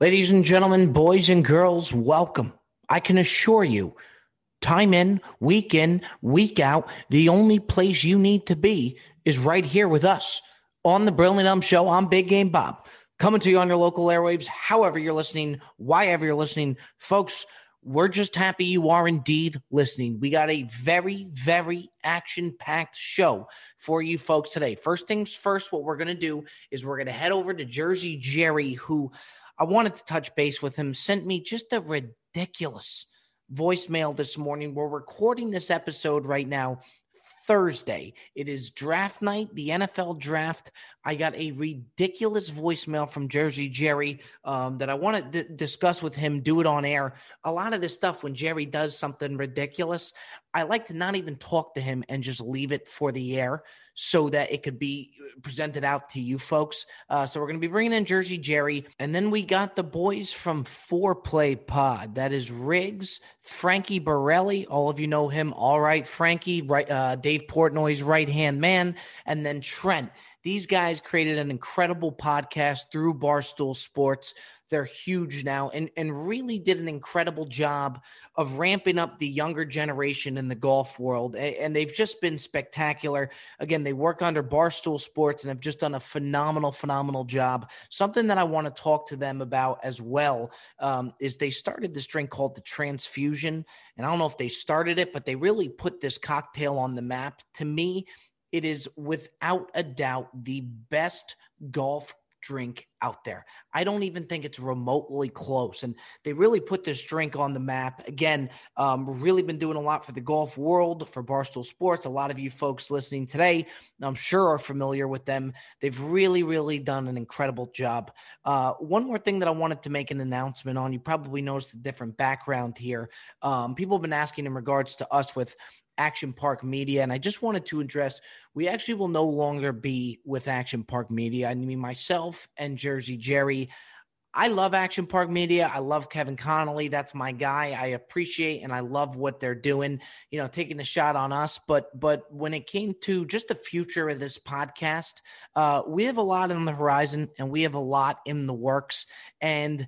Ladies and gentlemen, boys and girls, welcome. I can assure you, time in, week in, week out, the only place you need to be is right here with us on the Brilliant Dumb Show. I'm Big Game Bob, coming to you on your local airwaves, however you're listening, why ever you're listening. Folks, we're just happy you are indeed listening. We got a very, very action packed show for you folks today. First things first, what we're going to do is we're going to head over to Jersey Jerry, who I wanted to touch base with him, sent me just a ridiculous voicemail this morning. We're recording this episode right now, Thursday. It is draft night, the NFL draft. I got a ridiculous voicemail from Jersey Jerry um, that I want to d- discuss with him, do it on air. A lot of this stuff, when Jerry does something ridiculous, I like to not even talk to him and just leave it for the air so that it could be presented out to you folks. Uh, so we're going to be bringing in Jersey Jerry, and then we got the boys from Foreplay Pod. That is Riggs, Frankie Borrelli. All of you know him. All right, Frankie, right? Uh, Dave Portnoy's right hand man, and then Trent. These guys created an incredible podcast through Barstool Sports. They're huge now and, and really did an incredible job of ramping up the younger generation in the golf world. And they've just been spectacular. Again, they work under Barstool Sports and have just done a phenomenal, phenomenal job. Something that I want to talk to them about as well um, is they started this drink called the Transfusion. And I don't know if they started it, but they really put this cocktail on the map. To me, it is without a doubt the best golf drink out there. I don't even think it's remotely close. And they really put this drink on the map. Again, um, really been doing a lot for the golf world, for Barstool Sports. A lot of you folks listening today, I'm sure, are familiar with them. They've really, really done an incredible job. Uh, one more thing that I wanted to make an announcement on you probably noticed a different background here. Um, people have been asking in regards to us with Action Park Media. And I just wanted to address we actually will no longer be with Action Park Media. I mean, myself and Jersey Jerry. I love Action Park Media. I love Kevin Connolly. That's my guy. I appreciate and I love what they're doing, you know, taking a shot on us. But but when it came to just the future of this podcast, uh, we have a lot on the horizon and we have a lot in the works. And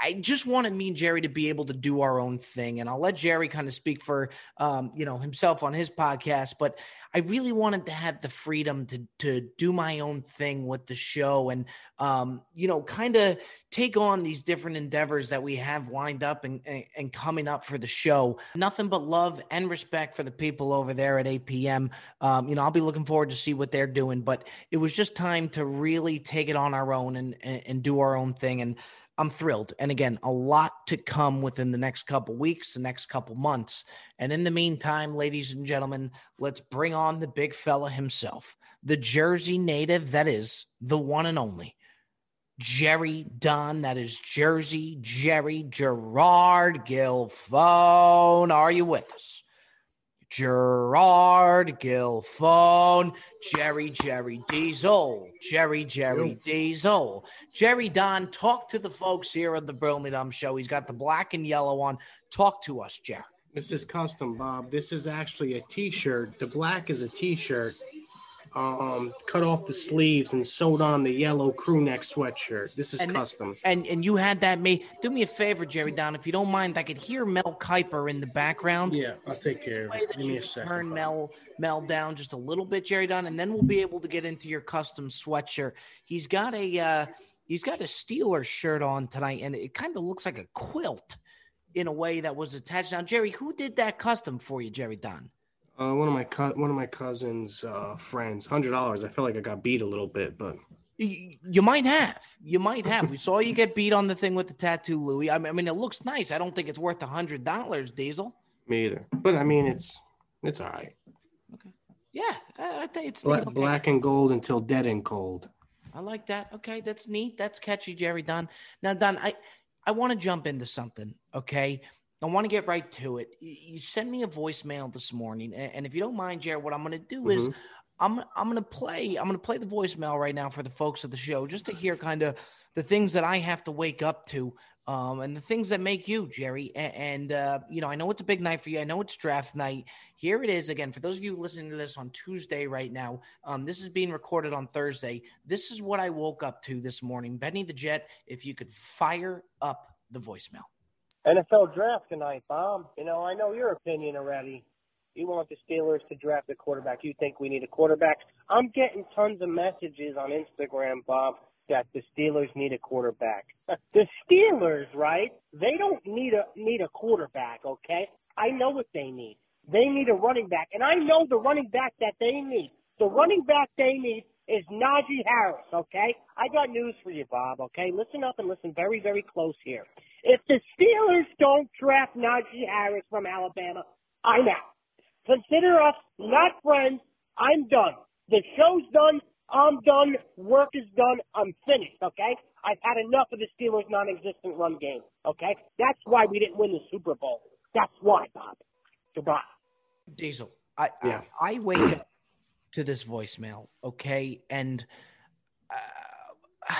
I just wanted me and Jerry to be able to do our own thing, and I'll let Jerry kind of speak for um, you know himself on his podcast. But I really wanted to have the freedom to to do my own thing with the show, and um, you know, kind of take on these different endeavors that we have lined up and, and, and coming up for the show. Nothing but love and respect for the people over there at APM. Um, you know, I'll be looking forward to see what they're doing, but it was just time to really take it on our own and and, and do our own thing and. I'm thrilled. And again, a lot to come within the next couple weeks, the next couple months. And in the meantime, ladies and gentlemen, let's bring on the big fella himself, the Jersey native that is the one and only Jerry Dunn. That is Jersey Jerry Gerard Gilfone. Are you with us? Gerard Gilfone, Jerry Jerry Diesel, Jerry Jerry Diesel, Jerry Don. Talk to the folks here at the Brilliant Dumb Show. He's got the black and yellow on. Talk to us, Jerry. This is custom, Bob. This is actually a T-shirt. The black is a T-shirt um, cut off the sleeves and sewed on the yellow crew neck sweatshirt. This is and, custom. And and you had that made. Do me a favor, Jerry Don, if you don't mind. I could hear Mel Kiper in the background. Yeah, I'll take care of it. Give me a second. Turn Mel Mel down just a little bit, Jerry Don, and then we'll be able to get into your custom sweatshirt. He's got a uh, he's got a Steeler shirt on tonight, and it kind of looks like a quilt in a way that was attached. Now, Jerry, who did that custom for you, Jerry Don? Uh, one of my co- one of my cousins' uh, friends, hundred dollars. I feel like I got beat a little bit, but you, you might have. You might have. We saw you get beat on the thing with the tattoo, Louis. I mean, I mean, it looks nice. I don't think it's worth a hundred dollars, Diesel. Me either. But I mean, it's it's all right. Okay. Yeah, I, think it's black, okay. black and gold until dead and cold. I like that. Okay, that's neat. That's catchy, Jerry Don. Now, Don, I I want to jump into something. Okay, I want to get right to it. You sent me a voicemail this morning, and if you don't mind, Jared, what I'm going to do is mm-hmm. I'm I'm going to play I'm going to play the voicemail right now for the folks of the show, just to hear kind of the things that I have to wake up to um, and the things that make you, Jerry. And, and uh, you know, I know it's a big night for you. I know it's draft night. Here it is again. For those of you listening to this on Tuesday right now, um, this is being recorded on Thursday. This is what I woke up to this morning. Benny the Jet, if you could fire up the voicemail. NFL draft tonight, Bob. You know, I know your opinion already. You want the Steelers to draft a quarterback. You think we need a quarterback. I'm getting tons of messages on Instagram, Bob, that the Steelers need a quarterback. the Steelers, right? They don't need a need a quarterback, okay? I know what they need. They need a running back, and I know the running back that they need. The running back they need is Najee Harris, okay? I got news for you, Bob, okay? Listen up and listen very, very close here. If the Steelers don't draft Najee Harris from Alabama, I'm out. Consider us not friends. I'm done. The show's done. I'm done. Work is done. I'm finished. Okay. I've had enough of the Steelers' non-existent run game. Okay. That's why we didn't win the Super Bowl. That's why, Bob. Goodbye. Diesel. I yeah. I, I wake up to this voicemail. Okay, and. Uh,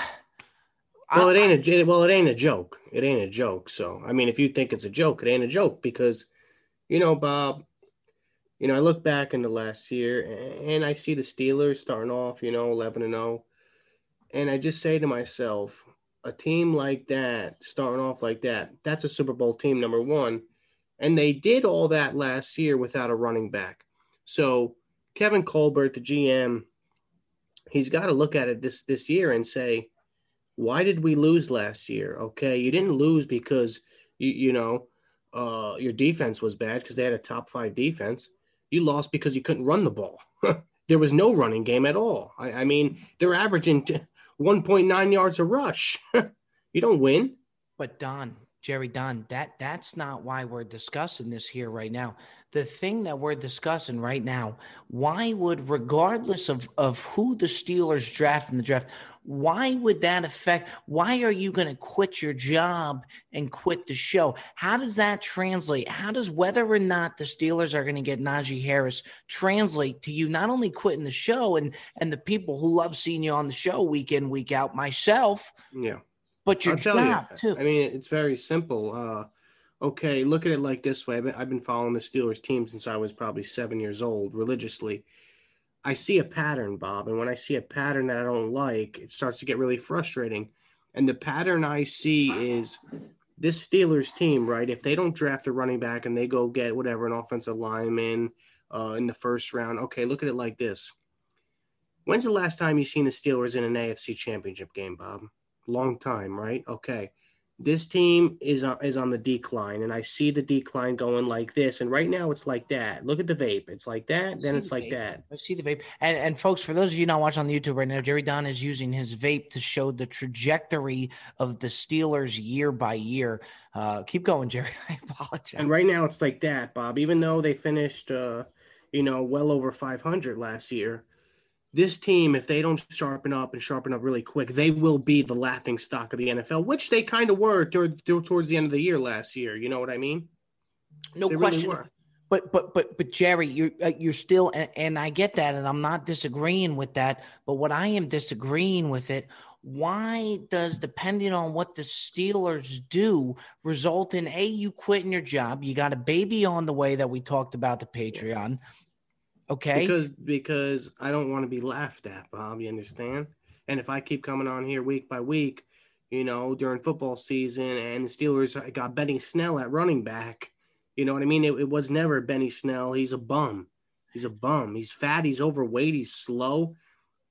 well, it ain't a well, it ain't a joke. It ain't a joke. So, I mean, if you think it's a joke, it ain't a joke because, you know, Bob, you know, I look back in the last year and I see the Steelers starting off, you know, 11 and 0. And I just say to myself, a team like that, starting off like that, that's a Super Bowl team, number one. And they did all that last year without a running back. So Kevin Colbert, the GM, he's got to look at it this this year and say, why did we lose last year? Okay, you didn't lose because you you know uh, your defense was bad because they had a top five defense. You lost because you couldn't run the ball. there was no running game at all. I, I mean, they're averaging 1.9 yards a rush. you don't win. But Don, Jerry Don, that that's not why we're discussing this here right now. The thing that we're discussing right now, why would, regardless of, of who the Steelers draft in the draft, why would that affect? Why are you going to quit your job and quit the show? How does that translate? How does whether or not the Steelers are going to get Najee Harris translate to you not only quitting the show and and the people who love seeing you on the show week in week out, myself, yeah, but your job you, too. I mean, it's very simple. Uh, okay, look at it like this way. I've been, I've been following the Steelers team since I was probably seven years old religiously I see a pattern, Bob, and when I see a pattern that I don't like, it starts to get really frustrating. And the pattern I see is this Steelers team, right? If they don't draft a running back and they go get whatever an offensive lineman uh, in the first round, okay, look at it like this. When's the last time you seen the Steelers in an AFC Championship game, Bob? Long time, right? Okay this team is on, is on the decline and I see the decline going like this and right now it's like that. Look at the vape. It's like that, then it's the like vape. that. I see the vape. And and folks, for those of you not watching on the YouTube right now, Jerry Don is using his vape to show the trajectory of the Steelers year by year. Uh, keep going, Jerry. I apologize. And right now it's like that, Bob. Even though they finished uh, you know, well over 500 last year, this team, if they don't sharpen up and sharpen up really quick, they will be the laughing stock of the NFL, which they kind of were toward, towards the end of the year last year. You know what I mean? No they question. Really but but but but Jerry, you're uh, you're still, and, and I get that, and I'm not disagreeing with that. But what I am disagreeing with it why does depending on what the Steelers do result in a you quitting your job? You got a baby on the way that we talked about the Patreon. Okay. Because because I don't want to be laughed at, Bob. You understand? And if I keep coming on here week by week, you know, during football season, and the Steelers got Benny Snell at running back, you know what I mean? It, it was never Benny Snell. He's a bum. He's a bum. He's fat. He's overweight. He's slow.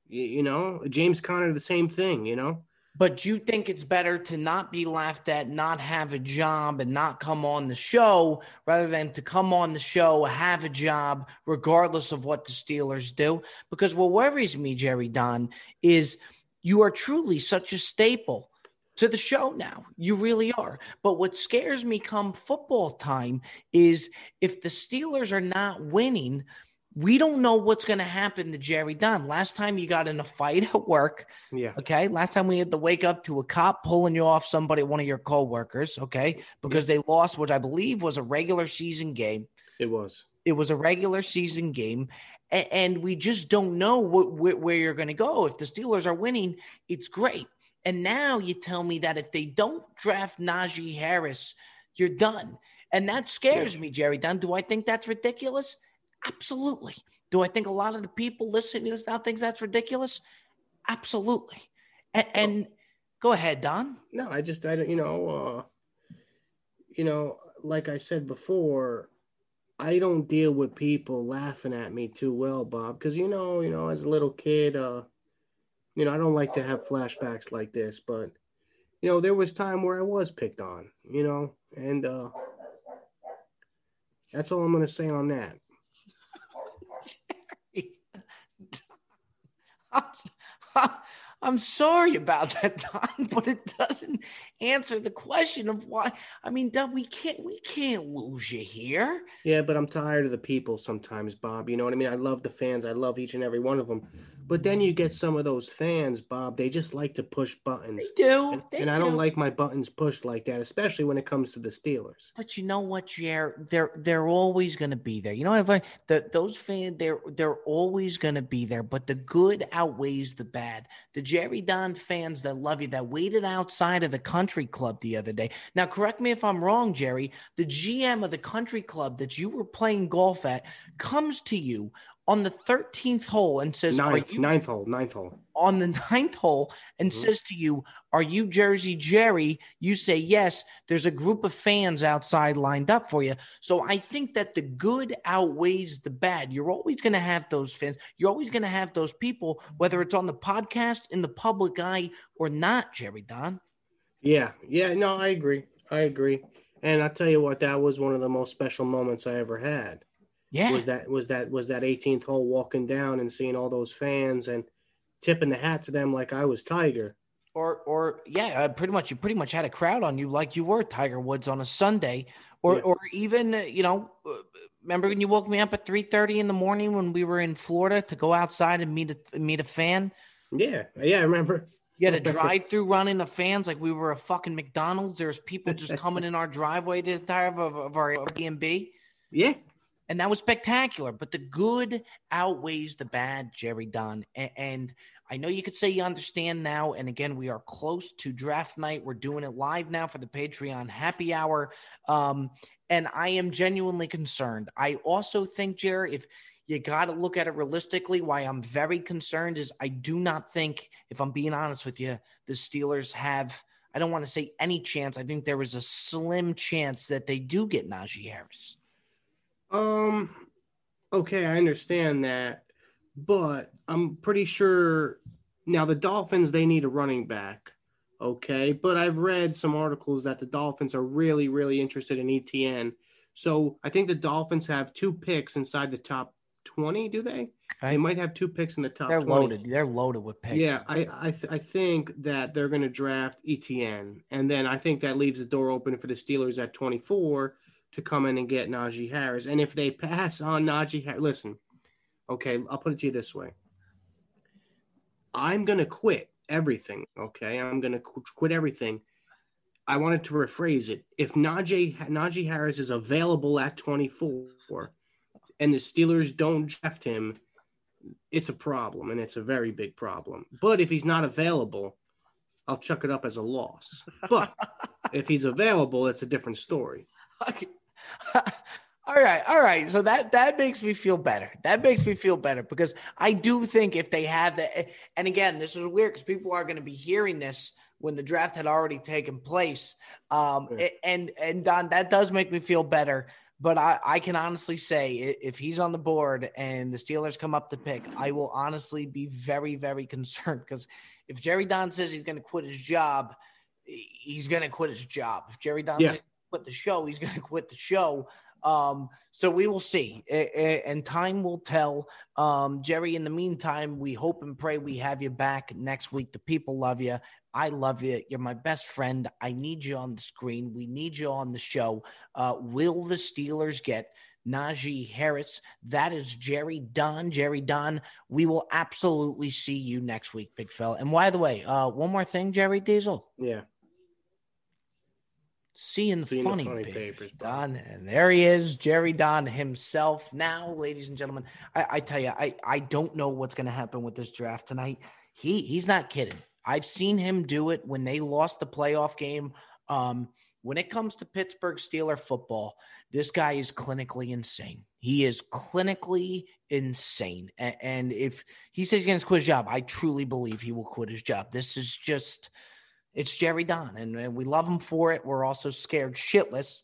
You, you know, James Conner, the same thing. You know. But you think it's better to not be laughed at, not have a job, and not come on the show rather than to come on the show, have a job, regardless of what the Steelers do? Because what worries me, Jerry Don, is you are truly such a staple to the show now. You really are. But what scares me come football time is if the Steelers are not winning, we don't know what's going to happen to Jerry Dunn. Last time you got in a fight at work. Yeah. Okay. Last time we had to wake up to a cop pulling you off somebody, one of your coworkers. Okay. Because yeah. they lost, which I believe was a regular season game. It was. It was a regular season game. And we just don't know where you're going to go. If the Steelers are winning, it's great. And now you tell me that if they don't draft Najee Harris, you're done. And that scares yeah. me, Jerry Dunn. Do I think that's ridiculous? Absolutely. Do I think a lot of the people listening to this now think that's ridiculous? Absolutely. And, and go ahead, Don. No, I just, I don't, you know, uh, you know, like I said before, I don't deal with people laughing at me too well, Bob, because you know, you know, as a little kid, uh, you know, I don't like to have flashbacks like this, but you know, there was time where I was picked on, you know, and uh that's all I'm gonna say on that. I'm sorry about that, Don, but it doesn't answer the question of why. I mean, we can't we can't lose you here. Yeah, but I'm tired of the people sometimes, Bob. You know what I mean? I love the fans. I love each and every one of them. But then you get some of those fans, Bob. They just like to push buttons. They do. And, they and I do. don't like my buttons pushed like that, especially when it comes to the Steelers. But you know what, Jer? They're they're always going to be there. You know what? I, the, those fans, they're they're always going to be there. But the good outweighs the bad. The Jerry Don fans that love you, that waited outside of the country club the other day. Now, correct me if I'm wrong, Jerry. The GM of the country club that you were playing golf at comes to you on the 13th hole and says, ninth, you, ninth hole, ninth hole. On the ninth hole and mm-hmm. says to you, Are you Jersey Jerry? You say, Yes. There's a group of fans outside lined up for you. So I think that the good outweighs the bad. You're always going to have those fans. You're always going to have those people, whether it's on the podcast, in the public eye, or not, Jerry Don. Yeah. Yeah. No, I agree. I agree. And I'll tell you what, that was one of the most special moments I ever had yeah. Was that was that was that 18th hole walking down and seeing all those fans and tipping the hat to them like I was Tiger. Or or yeah, uh, pretty much you pretty much had a crowd on you like you were Tiger Woods on a Sunday. Or yeah. or even uh, you know, uh, remember when you woke me up at 3:30 in the morning when we were in Florida to go outside and meet a meet a fan? Yeah. Yeah, I remember. You had a drive through running the fans like we were a fucking McDonald's. There's people just coming in our driveway the entire of, of our Airbnb. Yeah, and that was spectacular. But the good outweighs the bad, Jerry Dunn. And I know you could say you understand now. And again, we are close to draft night. We're doing it live now for the Patreon happy hour. Um, and I am genuinely concerned. I also think, Jerry, if you got to look at it realistically. Why I'm very concerned is I do not think, if I'm being honest with you, the Steelers have. I don't want to say any chance. I think there is a slim chance that they do get Najee Harris. Um, okay, I understand that, but I'm pretty sure now the Dolphins they need a running back. Okay, but I've read some articles that the Dolphins are really, really interested in Etienne. So I think the Dolphins have two picks inside the top 20, do they? They might have two picks in the top They're 20. loaded. They're loaded with picks. Yeah, I I, th- I think that they're going to draft Etienne. And then I think that leaves the door open for the Steelers at 24 to come in and get Najee Harris. And if they pass on Najee Harris, listen, okay, I'll put it to you this way. I'm going to quit everything, okay? I'm going to qu- quit everything. I wanted to rephrase it. If Najee, Najee Harris is available at 24 and the Steelers don't draft him, it's a problem, and it's a very big problem. But if he's not available, I'll chuck it up as a loss. But if he's available, it's a different story. all right, all right. So that that makes me feel better. That makes me feel better because I do think if they have that, and again, this is weird because people are going to be hearing this when the draft had already taken place. Um, and and Don, that does make me feel better. But I, I can honestly say if he's on the board and the Steelers come up to pick, I will honestly be very, very concerned because if Jerry Don says he's going to quit his job, he's going to quit his job. If Jerry Don yeah. says quit the show, he's going to quit the show. Um, so we will see, and time will tell. Um, Jerry, in the meantime, we hope and pray we have you back next week. The people love you. I love you. You're my best friend. I need you on the screen. We need you on the show. Uh, will the Steelers get Najee Harris? That is Jerry Don. Jerry Don. We will absolutely see you next week, big fella. And by the way, uh, one more thing, Jerry Diesel. Yeah. Seeing the, Seeing funny, funny, papers, Don, and there he is, Jerry Don himself. Now, ladies and gentlemen, I, I tell you, I, I don't know what's going to happen with this draft tonight. He he's not kidding. I've seen him do it when they lost the playoff game. Um, when it comes to Pittsburgh Steeler football, this guy is clinically insane. He is clinically insane. And if he says he's going to quit his job, I truly believe he will quit his job. This is just, it's Jerry Don, and, and we love him for it. We're also scared shitless.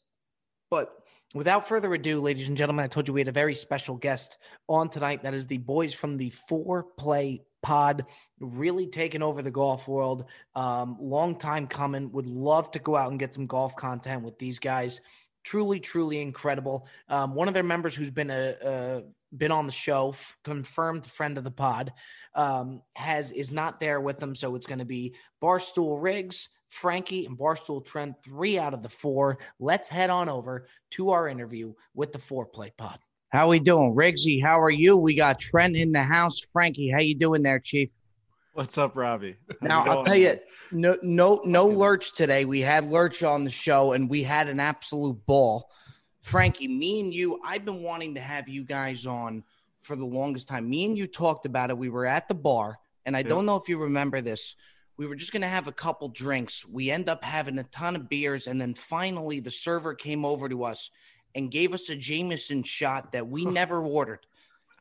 But without further ado, ladies and gentlemen, I told you we had a very special guest on tonight. That is the boys from the Four Play pod really taking over the golf world um, long time coming would love to go out and get some golf content with these guys truly truly incredible um, one of their members who's been a, a been on the show f- confirmed friend of the pod um, has is not there with them so it's going to be barstool riggs frankie and barstool trent three out of the four let's head on over to our interview with the foreplay pod how we doing, Riggsy? How are you? We got Trent in the house. Frankie, how you doing there, Chief? What's up, Robbie? now I'll tell you, no, no, no lurch today. We had lurch on the show, and we had an absolute ball. Frankie, me and you, I've been wanting to have you guys on for the longest time. Me and you talked about it. We were at the bar, and I don't know if you remember this. We were just going to have a couple drinks. We end up having a ton of beers, and then finally the server came over to us and gave us a Jameson shot that we never ordered.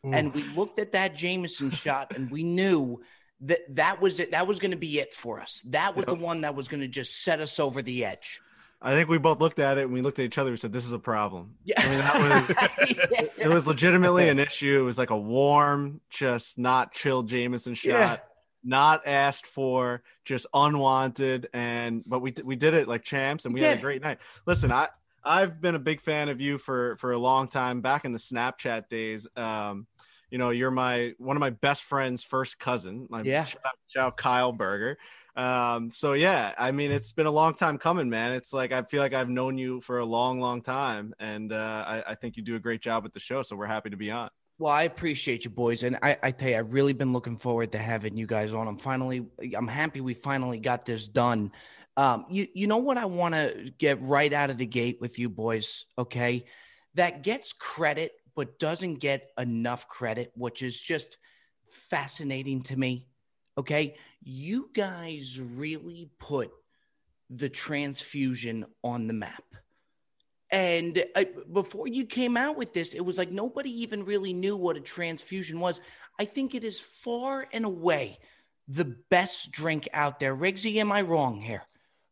Ooh. And we looked at that Jameson shot and we knew that that was it. That was going to be it for us. That was yep. the one that was going to just set us over the edge. I think we both looked at it and we looked at each other. We said, "This is a problem." Yeah, I mean, that was yeah. it was legitimately an issue. It was like a warm, just not chilled Jameson shot, yeah. not asked for, just unwanted. And but we we did it like champs, and we had a great night. Listen, I I've been a big fan of you for for a long time. Back in the Snapchat days, um, you know, you're my one of my best friend's first cousin. My yeah, shout out, shout out Kyle Berger. Um, so yeah, I mean, it's been a long time coming, man. It's like I feel like I've known you for a long, long time, and uh, I, I think you do a great job with the show. So we're happy to be on. Well, I appreciate you, boys, and I, I tell you, I've really been looking forward to having you guys on. I'm finally, I'm happy we finally got this done. Um, you you know what I want to get right out of the gate with you boys, okay? That gets credit but doesn't get enough credit, which is just fascinating to me. Okay? You guys really put the transfusion on the map. And uh, before you came out with this, it was like nobody even really knew what a transfusion was. I think it is far and away the best drink out there. Riggsy, am I wrong here?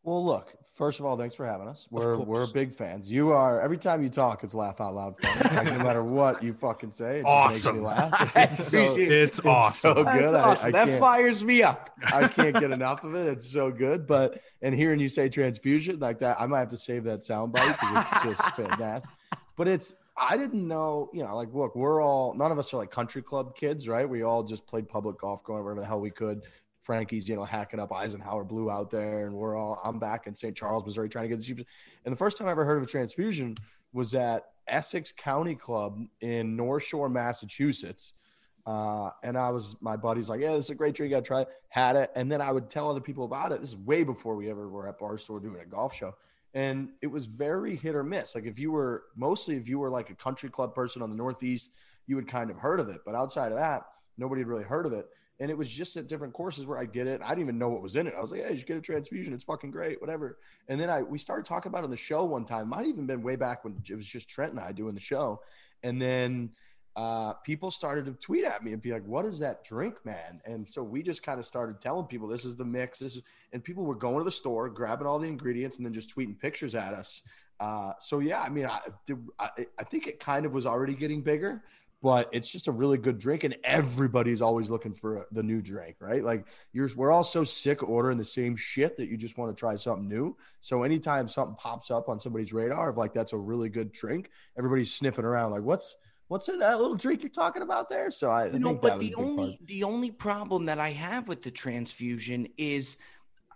Well, look, first of all, thanks for having us. We're we're big fans. You are every time you talk, it's laugh out loud fun. like, no matter what you fucking say, it's awesome. laugh. It's, so, it's, it's awesome. So good. Awesome. I, I that fires me up. I can't get enough of it. It's so good. But and hearing you say transfusion like that, I might have to save that soundbite because it's just fantastic. But it's I didn't know, you know, like look, we're all none of us are like country club kids, right? We all just played public golf, going wherever the hell we could. Frankie's, you know, hacking up Eisenhower Blue out there, and we're all I'm back in St. Charles, Missouri, trying to get the cheapest. And the first time I ever heard of a transfusion was at Essex County Club in North Shore, Massachusetts. Uh, and I was my buddy's like, yeah, this is a great drink. Try it. Had it, and then I would tell other people about it. This is way before we ever were at Barstool doing a golf show, and it was very hit or miss. Like if you were mostly if you were like a country club person on the Northeast, you would kind of heard of it, but outside of that, nobody had really heard of it. And it was just at different courses where I did it. I didn't even know what was in it. I was like, hey, you should get a transfusion. It's fucking great, whatever. And then I we started talking about it on the show one time. Might even been way back when it was just Trent and I doing the show. And then uh, people started to tweet at me and be like, "What is that drink, man?" And so we just kind of started telling people, "This is the mix." This is, and people were going to the store, grabbing all the ingredients, and then just tweeting pictures at us. Uh, so yeah, I mean, I, I, I think it kind of was already getting bigger, but it's just a really good drink and everybody's always looking for the new drink right? Like you're we're all so sick ordering the same shit that you just want to try something new. So anytime something pops up on somebody's radar of like that's a really good drink everybody's sniffing around like what's what's in that little drink you're talking about there? So i, you know but the only part. the only problem that i have with the transfusion is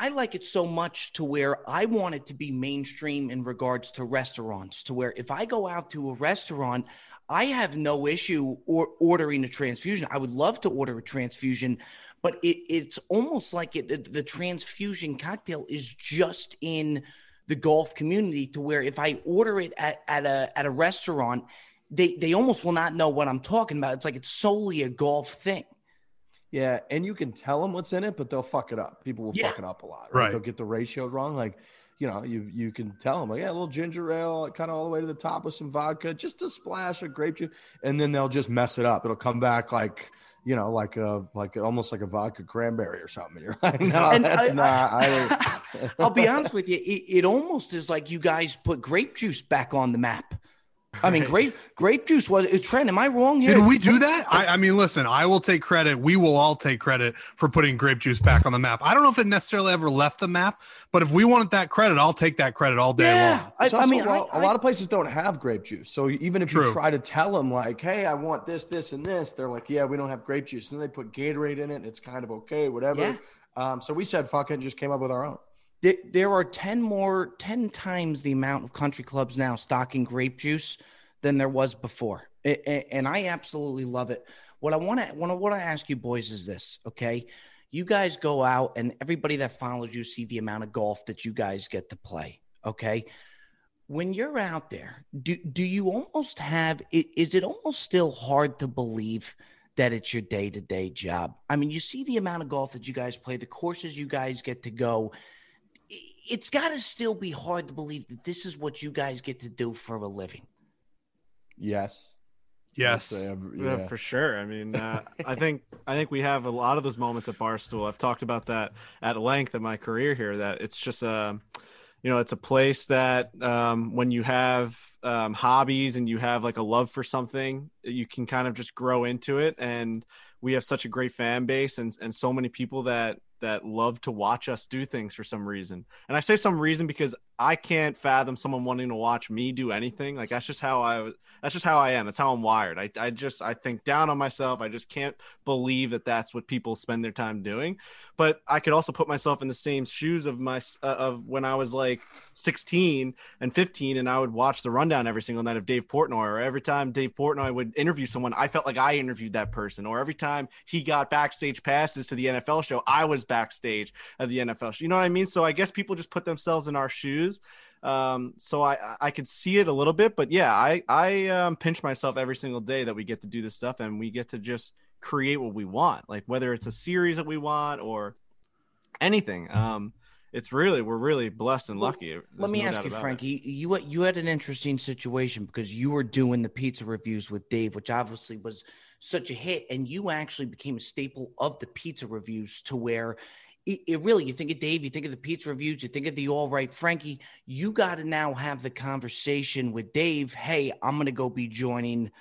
I like it so much to where I want it to be mainstream in regards to restaurants, to where if I go out to a restaurant, I have no issue or ordering a transfusion. I would love to order a transfusion, but it, it's almost like it, the, the transfusion cocktail is just in the golf community to where if I order it at, at a at a restaurant, they they almost will not know what I'm talking about. It's like it's solely a golf thing. Yeah, and you can tell them what's in it, but they'll fuck it up. People will Yeah. fuck it up a lot. Right? Right. They'll get the ratios wrong. Like, you know, you you can tell them like, yeah, a little ginger ale, kind of all the way to the top with some vodka, just a splash of grape juice, and then they'll just mess it up. It'll come back like, you know, like a like almost like a vodka cranberry or something. You're like, no, And that's I- not. I, I'll be honest with you, it, it almost is like you guys put grape juice back on the map. I mean, grape grape juice was a trend. Am I wrong here? Did we do that? I, I mean, listen, I will take credit. We will all take credit for putting grape juice back on the map. I don't know if it necessarily ever left the map, but if we wanted that credit, I'll take that credit all day yeah, long. I, It's I also mean, a lot, I- a lot of places don't have grape juice. So even if you try to tell them like, "Hey, I want this, this, and this," they're like, "Yeah, we don't have grape juice." And they put Gatorade in it, and it's kind of okay, whatever. Yeah. Um, so we said, "Fuck it," and just came up with our own. There, are 10 more, 10 times the amount of country clubs now stocking grape juice than there was before. And I absolutely love it. What I want to, what I want to ask you boys is this, okay? You guys go out and everybody that follows you see the amount of golf that you guys get to play, okay? When you're out there, do, do you almost have, is it almost still hard to believe that it's your day to day job? I mean, you see the amount of golf that you guys play, the courses you guys get to go it's got to still be hard to believe that this is what you guys get to do for a living. Yes. Yes. I'd say I've- Yeah, yeah. for sure. I mean, uh, I think I think we have a lot of those moments at Barstool. I've talked about that at length in my career here. That it's just a, you know, it's a place that um, when you have um, hobbies and you have like a love for something, you can kind of just grow into it. And we have such a great fan base and and so many people that that love to watch us do things for some reason. And I say some reason because I can't fathom someone wanting to watch me do anything. Like that's just how I. That's just how I am. That's how I'm wired. I, I just I think down on myself. I just can't believe that that's what people spend their time doing. But I could also put myself in the same shoes of my uh, of when I was like 16 and 15, and I would watch the rundown every single night of Dave Portnoy. Or every time Dave Portnoy would interview someone, I felt like I interviewed that person. Or every time he got backstage passes to the NFL show, I was backstage at the NFL show. You know what I mean? So I guess people just put themselves in our shoes. Um, so I I could see it a little bit, but yeah, I I um, pinch myself every single day that we get to do this stuff and we get to just create what we want, like whether it's a series that we want or anything. Um, it's really we're really blessed and lucky. Let me no ask you. Frankie. You you had an interesting situation because you were doing the pizza reviews with Dave, which obviously was such a hit, and you actually became a staple of the pizza reviews to where. It, it really, you think of Dave, you think of the pizza reviews, you think of the all right, Frankie. You got to now have the conversation with Dave. Hey, I'm going to go be joining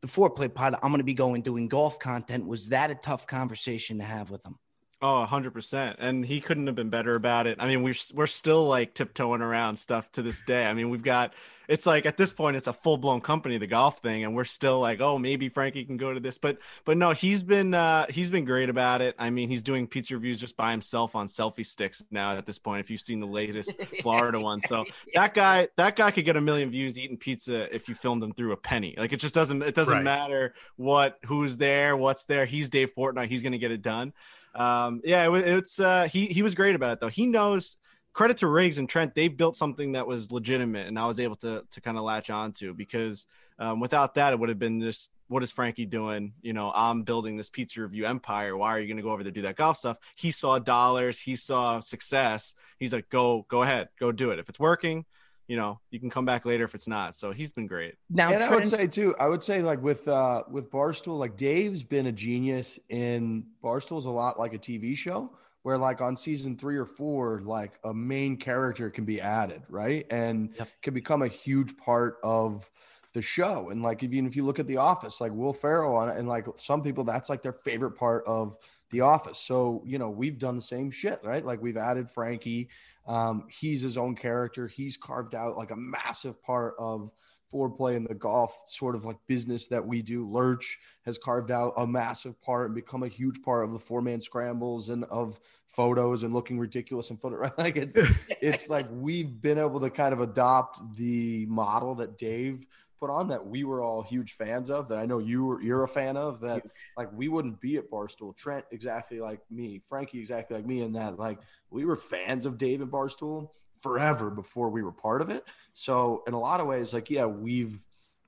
the foreplay pod. I'm going to be going doing golf content. Was that a tough conversation to have with him? Oh, 100%. And he couldn't have been better about it. I mean, we're, we're still like tiptoeing around stuff to this day. I mean, we've got, it's like at this point, it's a full blown company, the golf thing. And we're still like, oh, maybe Frankie can go to this. But, but no, he's been, uh, he's been great about it. I mean, he's doing pizza reviews just by himself on selfie sticks now at this point, if you've seen the latest Florida one. So that guy, that guy could get a million views eating pizza if you filmed him through a penny. Like it just doesn't, it doesn't Right. matter what, who's there, what's there. He's Dave Portnoy. He's going to get it done um yeah it, it's uh he he was great about it though. He knows credit to riggs and trent they built something that was legitimate and i was able to to kind of latch onto because um, without that it would have been just what is frankie doing? You know i'm building this pizza review empire. Why are you going to go over there do that golf stuff? He saw dollars. He saw success. He's like go go ahead. Go do it. If it's working you know you can come back later if it's not so he's been great Now, and I would say too, I would say like with uh with Barstool, like Dave's been a genius in Barstool's a lot like a TV show where like on season three or four, like a main character can be added, right? And Yep. can become a huge part of the show. And like even if you look at The Office, like Will Ferrell on it, and like some people that's like their favorite part of The Office. So, you know, we've done the same shit, right? Like we've added Frankie. Um, he's his own character. He's carved out like a massive part of foreplay in the golf sort of like business that we do. Lurch has carved out a massive part and become a huge part of the four man scrambles and of photos and looking ridiculous and photo. Right? Like it's it's like we've been able to kind of adopt the model that Dave put on that we were all huge fans of that I know you were you're a fan of that like we wouldn't be at Barstool. Trent exactly like me, Frankie exactly like me in that like we were fans of Dave and Barstool forever before we were part of it. So in a lot of ways, like yeah, we've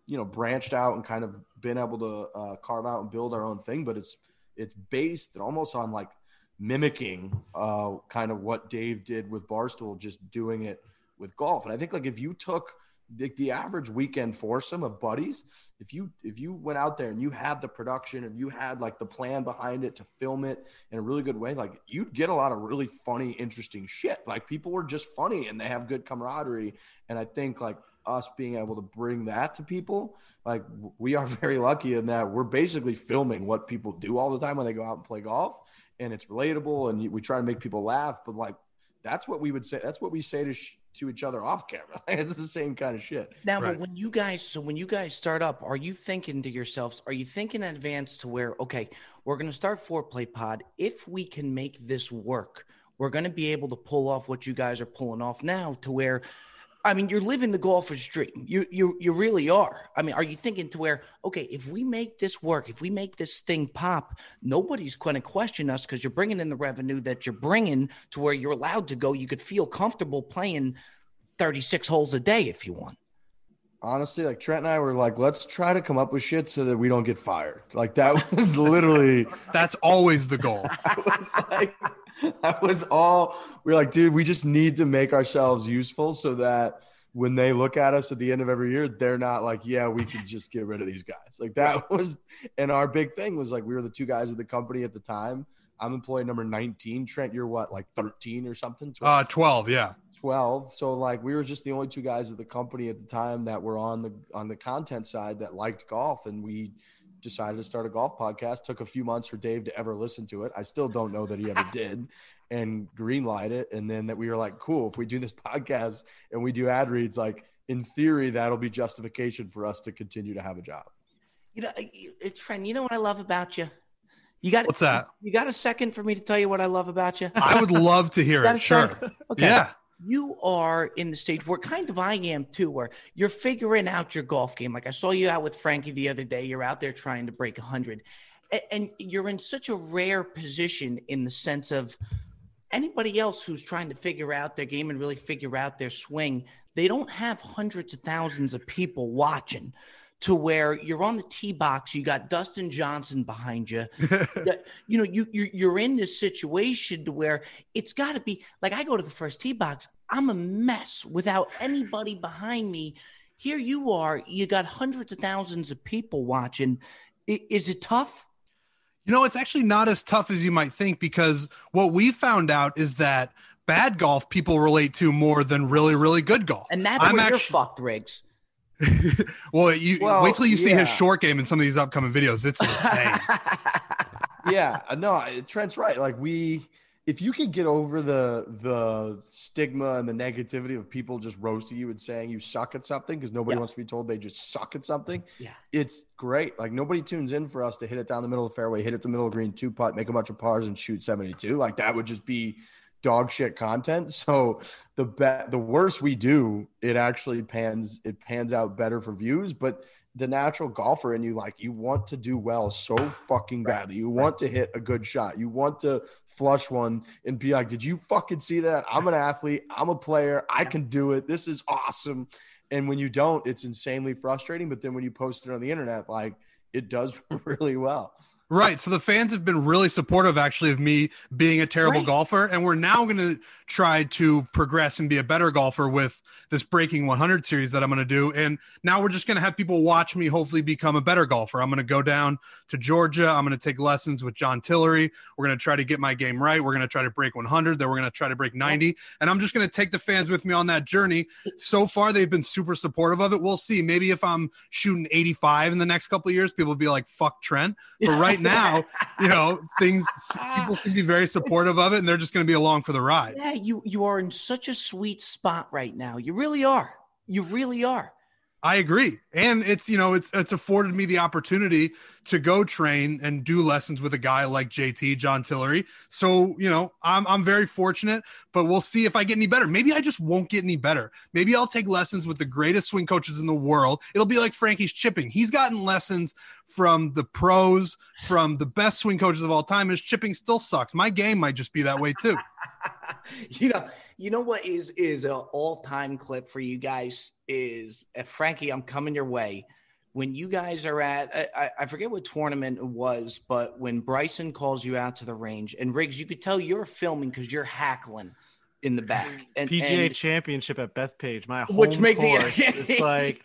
you know branched out and kind of been able to uh, carve out and build our own thing, but it's it's based almost on like mimicking uh, kind of what Dave did with Barstool, just doing it with golf. And I think like if you took the, the average weekend foursome of buddies, if you if you went out there and you had the production and you had like the plan behind it to film it in a really good way, like you'd get a lot of really funny, interesting shit. Like people were just funny and they have good camaraderie. And I think like us being able to bring that to people, like we are very lucky in that we're basically filming what people do all the time when they go out and play golf and it's relatable and we try to make people laugh but like that's what we would say that's what we say to sh- to each other off camera. It's the same kind of shit. Now right. but when you guys so when you guys start up are you thinking to yourselves are you thinking in advance to where okay we're going to start foreplay pod. If we can make this work we're going to be able to pull off what you guys are pulling off now to where I mean, you're living the golfer's dream. You you you really are. I mean, are you thinking to where okay, if we make this work, if we make this thing pop, nobody's going to question us because you're bringing in the revenue that you're bringing to where you're allowed to go. You could feel comfortable playing 36 holes a day if you want. Honestly, like Trent and I were like, let's try to come up with shit so that we don't get fired. Like that was literally that's always the goal. was like that was all we are like, dude, we just need to make ourselves useful so that when they look at us at the end of every year, they're not like, yeah, we could just get rid of these guys. Like that was, and our big thing was like, we were the two guys at the company at the time. I'm employee number 19. Trent, you're what, like 13 or something? 12? Uh, 12, yeah. 12. So like we were just the only two guys at the company at the time that were on the on the content side that liked golf and we decided to start a golf podcast. Took a few months for Dave to ever listen to it. I still don't know that he ever did, and greenlight it. And then that we were like, cool, if we do this podcast and we do ad reads, like in theory, that'll be justification for us to continue to have a job. You know, it's Trent. You know what I love about you. You got what's that? You got a second for me to tell you what I love about you? I would love to hear it. Sure. Okay. Yeah you are in the stage where kind of I am too, where you're figuring out your golf game. Like I saw you out with Frankie the other day. You're out there trying to break 100. And you're in such a rare position in the sense of anybody else who's trying to figure out their game and really figure out their swing, they don't have hundreds of thousands of people watching to where you're on the tee box, you got Dustin Johnson behind you. that, you know, you you're, you're in this situation to where it's got to be like I go to the first tee box, I'm a mess without anybody behind me. Here you are, you got hundreds of thousands of people watching. Is it tough? You know, it's actually not as tough as you might think because what we found out is that bad golf people relate to more than really, really good golf. And that's I'm where actually, you're fucked, Riggs. well, you well, wait till you see yeah. his short game in some of these upcoming videos. It's insane. yeah, uh, no, Trent's right. Like we, if you could get over the the stigma and the negativity of people just roasting you and saying you suck at something because nobody yeah. wants to be told they just suck at something. Yeah, it's great. Like nobody tunes in for us to hit it down the middle of the fairway, hit it the middle of green, two putt, make a bunch of pars, and shoot seventy two. Like that would just be dog shit content. So the be- the worse we do, it actually pans it pans out better for views. But the natural golfer in you, like you want to do well so fucking badly. You want to hit a good shot. You want to flush one and be like, "Did you fucking see that? I'm an athlete. I'm a player. I can do it. This is awesome." And when you don't, it's insanely frustrating. But then when you post it on the internet, like it does really well. Right. So the fans have been really supportive actually of me being a terrible right. golfer. And we're now going to try to progress and be a better golfer with this Breaking 100 series that I'm going to do. And now we're just going to have people watch me hopefully become a better golfer. I'm going to go down to Georgia. I'm going to take lessons with John Tillery. We're going to try to get my game right. We're going to try to break 100. Then we're going to try to break 90. And I'm just going to take the fans with me on that journey. So far, they've been super supportive of it. We'll see. Maybe if I'm shooting 85 in the next couple of years, people will be like, fuck Trent. But right now, you know, things, people seem to be very supportive of it and they're just going to be along for the ride. Yeah, you, you are in such a sweet spot right now. You really are. You really are. I agree. And it's, you know, it's it's afforded me the opportunity to go train and do lessons with a guy like JT John Tillery. So, you know, I'm I'm very fortunate, but we'll see if I get any better. Maybe I just won't get any better. Maybe I'll take lessons with the greatest swing coaches in the world. It'll be like Frankie's chipping. He's gotten lessons from the pros, from the best swing coaches of all time. His chipping still sucks. My game might just be that way too. you know, you know what is is an all time clip for you guys is uh, Frankie. I'm coming your way. When you guys are at I, I, forget what tournament it was, but when Bryson calls you out to the range and Riggs, you could tell you're filming because you're hackling in the back. And, PGA and, Championship at Bethpage, my which makes course, it it's like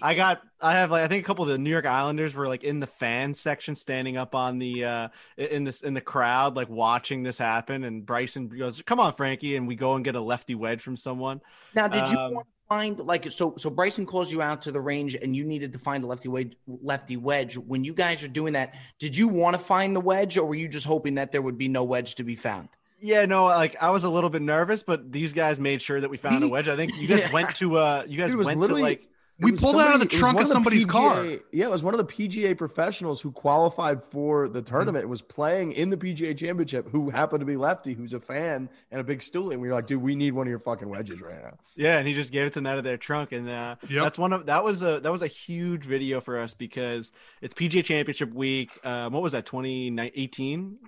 I got I have like I think a couple of the New York Islanders were like in the fan section, standing up on the uh in this in the crowd, like watching this happen. And Bryson goes, "Come on, Frankie," and we go and get a lefty wedge from someone. Now, did you um, want to find like so? So Bryson calls you out to the range, and you needed to find a lefty wedge. Lefty wedge. When you guys are doing that, did you want to find the wedge, or were you just hoping that there would be no wedge to be found? Yeah, no, like I was a little bit nervous, but these guys made sure that we found a wedge. I think you guys went to uh you guys went to like we pulled somebody, it out of the trunk of, of somebody's PGA, car. Yeah, it was one of the PGA professionals who qualified for the tournament, mm-hmm. was playing in the PGA championship, who happened to be lefty, who's a fan and a big stoolie. And we were like, dude, we need one of your fucking wedges right now. Yeah, and he just gave it to them out of their trunk. And uh, yep. that's one of that was a that was a huge video for us because it's PGA championship week. Um, what was that, 2018?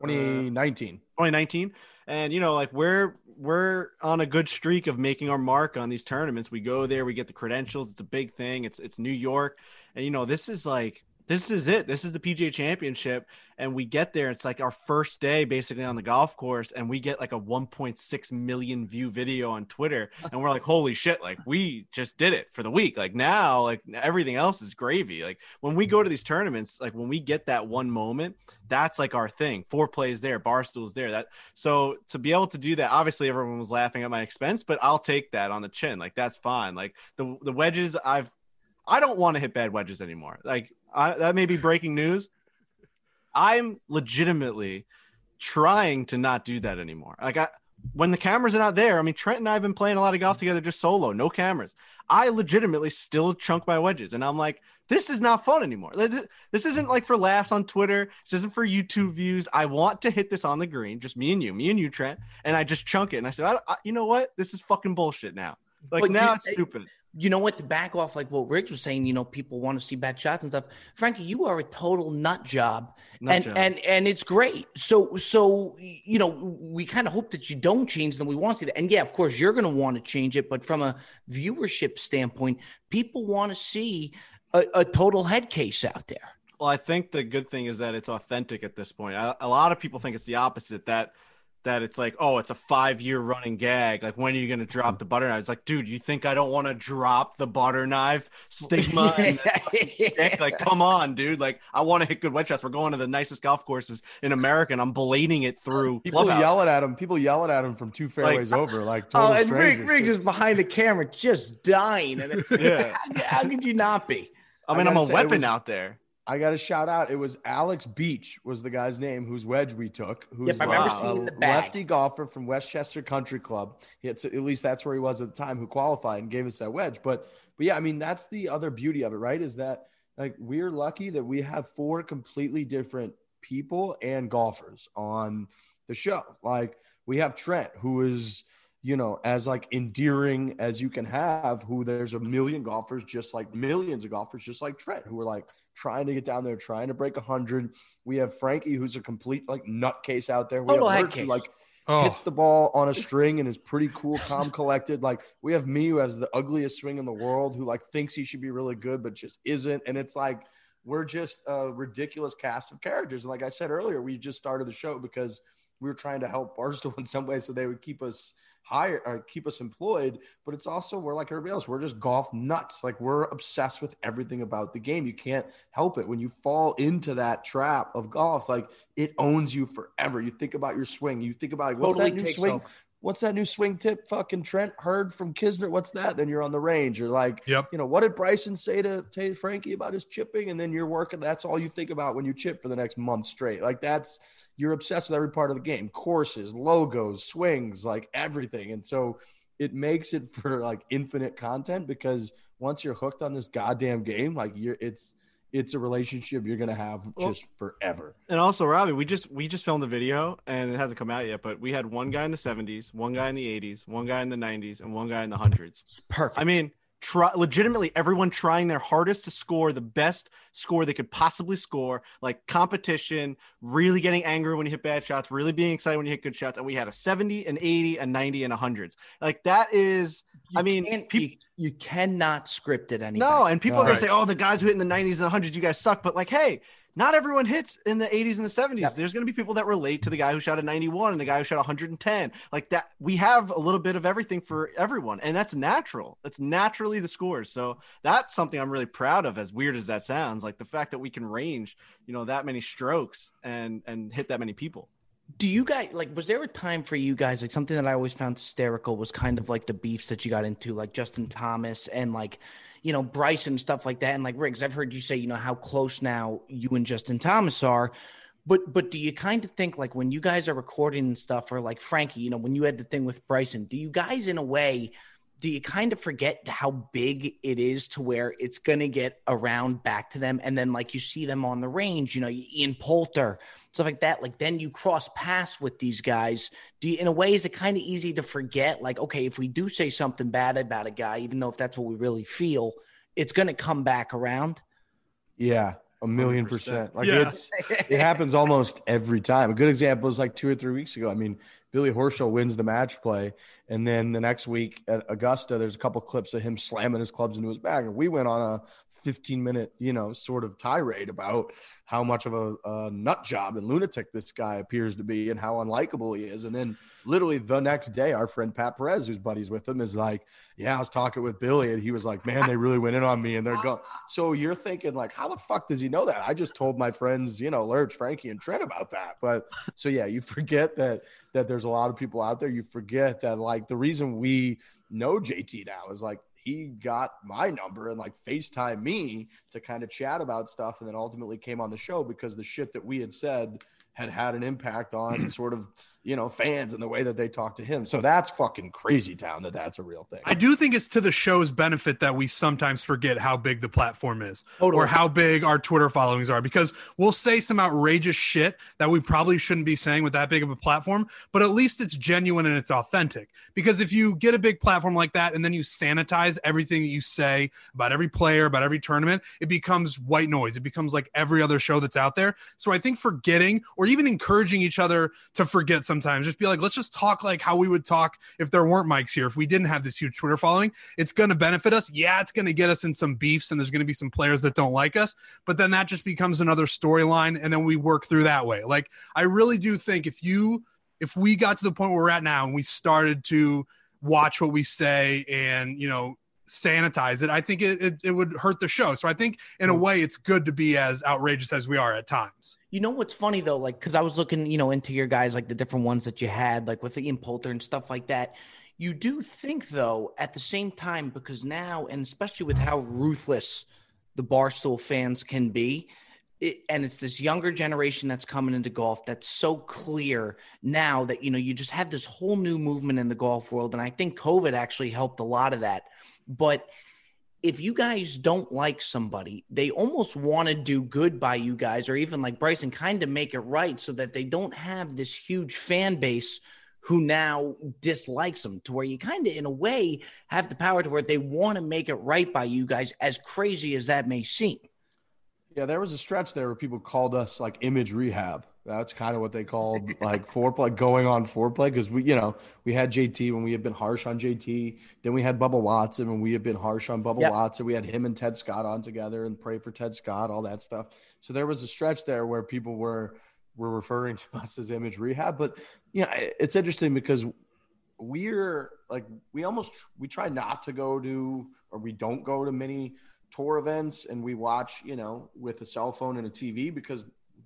2019. Uh, 2019 and you know like we're we're on a good streak of making our mark on these tournaments. We go there we get the credentials it's a big thing it's it's new york. And you know this is like this is it. This is the PGA Championship, and we get there. It's like our first day, basically on the golf course, and we get like a 1.6 million view video on Twitter, and we're like, "Holy shit!" Like we just did it for the week. Like now, like everything else is gravy. Like when we go to these tournaments, like when we get that one moment, that's like our thing. Foreplay's there, barstools there. That so to be able to do that, obviously everyone was laughing at my expense, but I'll take that on the chin. Like that's fine. Like the the wedges, I've I don't want to hit bad wedges anymore. Like I, that may be breaking news. I'm legitimately trying to not do that anymore. Like I, when the cameras are not there, I mean, Trent and I have been playing a lot of golf together just solo, no cameras. I legitimately still chunk my wedges, and I'm like, this is not fun anymore. This isn't like for laughs on Twitter. This isn't for YouTube views. I want to hit this on the green, just me and you, me and you, Trent, and I just chunk it. And I said, I, I, you know what? This is fucking bullshit now. Like but now, it's stupid you know what? To back off, like what Riggs was saying, you know, people want to see bad shots and stuff. Frankie, you are a total nut job, nut and job. and and it's great. So so you know, we kind of hope that you don't change them. We want to see that, and yeah, of course, you're going to want to change it. But from a viewership standpoint, people want to see a, a total head case out there. Well, I think the good thing is that it's authentic at this point. A, a lot of people think it's the opposite that that it's like, oh, it's a five year running gag. Like, when are you going to drop the butter knife? It's like, dude, you think I don't want to drop the butter knife stigma? like, come on, dude. Like, I want to hit good wedge shots. We're going to the nicest golf courses in America, and I'm blading it through. People clubhouse. yelling at him. People yelling at him from two fairways like, over. Like, oh, total oh, and Riggs Riggs is behind the camera, just dying. And it's yeah. how, how could you not be? I mean, I am a weapon was, out there. I got a shout out. It was Alex Beach was the guy's name whose wedge we took. Who's yep, I remember uh, seeing the bag. lefty golfer from Westchester Country Club. He had, at least that's where he was at the time, who qualified and gave us that wedge. But but yeah, I mean that's the other beauty of it, right? Is that like we're lucky that we have four completely different people and golfers on the show. Like we have Trent, who is you know, as like endearing as you can have, who there's a million golfers, just like millions of golfers, just like Trent, who are like trying to get down there, trying to break a hundred. We have Frankie, who's a complete like nutcase out there. We Total have Lurch, who, like oh. hits the ball on a string and is pretty cool, calm, collected. Like we have me, who has the ugliest swing in the world, who like thinks he should be really good, but just isn't. And it's like we're just a ridiculous cast of characters. And like I said earlier, we just started the show because we were trying to help Barstool in some way so they would keep us hire or keep us employed, but it's also we're like everybody else. We're just golf nuts. Like we're obsessed with everything about the game. You can't help it when you fall into that trap of golf. Like it owns you forever. You think about your swing. You think about like, what's totally that new swing? What's that new swing tip? Fucking Trent heard from Kisner. What's that? Then you're on the range. You're like, yep. you know, what did Bryson say to, to Frankie about his chipping? And then you're working. That's all you think about when you chip for the next month straight. Like that's you're obsessed with every part of the game courses logos swings like everything and so it makes it for like infinite content because once you're hooked on this goddamn game like you're it's it's a relationship you're gonna have just forever. And also, Robbie, we just we just filmed a video and it hasn't come out yet, but we had one guy in the 70s, one guy in the 80s, one guy in the 90s, and one guy in the hundreds. Perfect. I mean, try legitimately everyone trying their hardest to score the best score they could possibly score, like competition, really getting angry when you hit bad shots, really being excited when you hit good shots. And we had a 70, an 80, a 90, and a hundreds. Like that is, you I mean, people, you, you, cannot script it anymore. No, and people are gonna say, "Oh, the guys who hit in the 90s and the 100s, you guys suck." But like, hey, not everyone hits in the 80s and the 70s. Yep. There's going to be people that relate to the guy who shot a 91 and the guy who shot 110. Like that, we have a little bit of everything for everyone, and that's natural. That's naturally the scores. So that's something I'm really proud of. As weird as that sounds, like the fact that we can range, you know, that many strokes and and hit that many people. Do you guys like? Was there a time for you guys like something that I always found hysterical was kind of like the beefs that you got into, like Justin Thomas and like you know, Bryson stuff like that. And like Riggs, I've heard you say, you know, how close now you and Justin Thomas are. But but do you kind of think like when you guys are recording and stuff, or like Frankie, you know, when you had the thing with Bryson, do you guys in a way do you kind of forget how big it is to where it's going to get around back to them? And then like you see them on the range you know ian poulter stuff like that. Like then you cross paths with these guys. Do you in a way is it kind of easy to forget like okay if we do say something bad about a guy even though if that's what we really feel it's going to come back around? Yeah a million percent. Like yeah. it's it happens almost every time. A good example is like two or three weeks ago i mean Billy Horschel wins the match play. And then the next week at Augusta, there's a couple clips of him slamming his clubs into his bag. And we went on a 15 minute, you know, sort of tirade about how much of a, a nut job and lunatic this guy appears to be and how unlikable he is. And then literally the next day, our friend Pat Perez, who's buddies with him, is like, Yeah, I was talking with Billy, and he was like, Man, they really went in on me, and they're going. So you're thinking, like, how the fuck does he know that? I just told my friends, you know, Lurch, Frankie, and Trent about that. But so yeah, you forget that that there's a lot of people out there. You forget that like the reason we know JT now is like he got my number and like FaceTime me to kind of chat about stuff and then ultimately came on the show because the shit that we had said had had an impact on sort of you know fans and the way that they talk to him. So that's fucking crazy town that that's a real thing. I do think it's to the show's benefit that we sometimes forget how big the platform is totally. or how big our twitter followings are because we'll say some outrageous shit that we probably shouldn't be saying with that big of a platform but at least it's genuine and it's authentic. Because if you get a big platform like that and then you sanitize everything that you say about every player about every tournament it becomes white noise. It becomes like every other show that's out there. So i think forgetting or even encouraging each other to forget some sometimes. Just be like, let's just talk like how we would talk if there weren't mics here. If we didn't have this huge Twitter following, it's going to benefit us. Yeah, it's going to get us in some beefs, and there's going to be some players that don't like us. But then that just becomes another storyline, and then we work through that way. Like I really do think if you if we got to the point where we're at now and we started to watch what we say and you know sanitize it, I think it, it, it, would hurt the show. So I think in a mm. way it's good to be as outrageous as we are at times. You know what's funny though, like because I was looking, you know, into your guys like the different ones that you had, like with Ian Poulter and stuff like that. You do think though, at the same time, because now, and especially with how ruthless the Barstool fans can be, it, and it's this younger generation that's coming into golf that's so clear now that you know you just have this whole new movement in the golf world and i think covid actually helped a lot of that but if you guys don't like somebody, they almost want to do good by you guys, or even like Bryson, kind of make it right so that they don't have this huge fan base who now dislikes them to where you kind of, in a way, have the power to where they want to make it right by you guys, as crazy as that may seem. Yeah, there was a stretch there where people called us like image rehab. That's kind of what they called like foreplay, going on foreplay. Because we, you know, we had JT when we had been harsh on JT. Then we had Bubba Watson when we had been harsh on Bubba yep. Watson. We had him and Ted Scott on together and pray for Ted Scott, all that stuff. So there was a stretch there where people were were referring to us as image rehab. But yeah, you know, it's interesting because we're like we almost we try not to go to or we don't go to many tour events and we watch, you know, with a cell phone and a TV because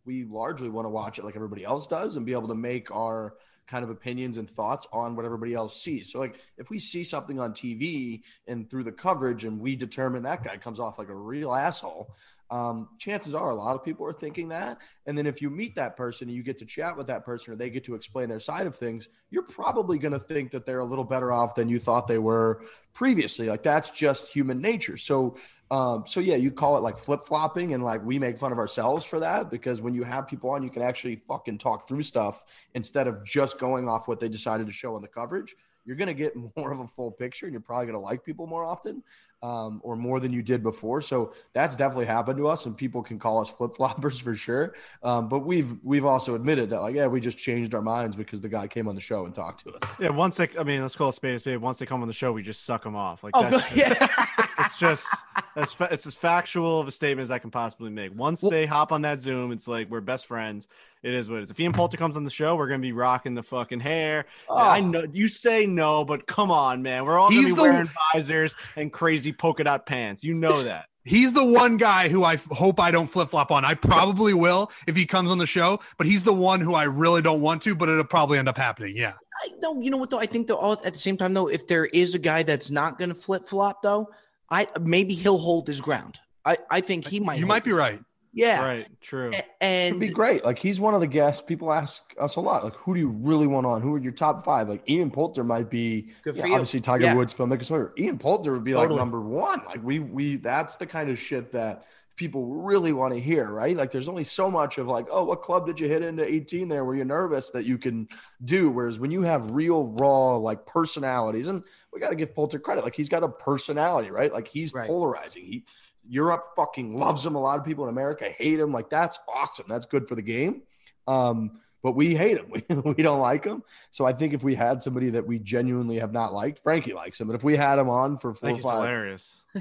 we largely want to watch it like everybody else does and be able to make our kind of opinions and thoughts on what everybody else sees. So like if we see something on TV and through the coverage and we determine that guy comes off like a real asshole, um, chances are a lot of people are thinking that. And then if you meet that person and you get to chat with that person or they get to explain their side of things, you're probably going to think that they're a little better off than you thought they were previously. Like that's just human nature. So, um, so yeah, you call it like flip flopping, and like we make fun of ourselves for that because when you have people on, you can actually fucking talk through stuff instead of just going off what they decided to show in the coverage you're going to get more of a full picture and you're probably going to like people more often. um, or more than you did before. So that's definitely happened to us, and people can call us flip floppers for sure. Um, but we've we've also admitted that like yeah, we just changed our minds because the guy came on the show and talked to us. Yeah, once they, I mean, let's call it spade a spade. Once they come on the show, we just suck them off. Like oh, that's, yeah. it's just that's it's as factual of a statement as I can possibly make. Once well, they hop on that Zoom, it's like we're best friends. It is what it is. If Ian Poulter comes on the show, we're gonna be rocking the fucking hair. Oh. I ah. know you say no, but come on, man. We're all gonna He's be wearing visors and crazy polka dot pants. You know that. He's the one guy who I hope I don't flip flop on. I probably will if he comes on the show, but he's the one who I really don't want to, but it'll probably end up happening. Yeah. I, no, you know what though? I think though, all at the same time though, if there is a guy that's not going to flip flop though, I maybe he'll hold his ground. I, I think he might. You might be right. Yeah. Right. True. and it'd be great. Like he's one of the guests. People ask us a lot. Like, who do you really want on? Who are your top five? Like Ian Poulter might be Good for obviously Tiger yeah. Woods, Phil Mickelson. So Ian Poulter would be totally. like number one. Like we we that's the kind of shit that people really want to hear, right? Like there's only so much of like, oh, what club did you hit into 18 there? Were you nervous that you can do? Whereas when you have real raw like personalities, and we got to give Poulter credit, like he's got a personality, right? Like he's right. polarizing. He Europe fucking loves him. A lot of people in America hate him. Like that's awesome. That's good for the game. Um, but we hate him. We, we don't like him. So I think if we had somebody that we genuinely have not liked, Frankie likes him. But if we had him on for four or five,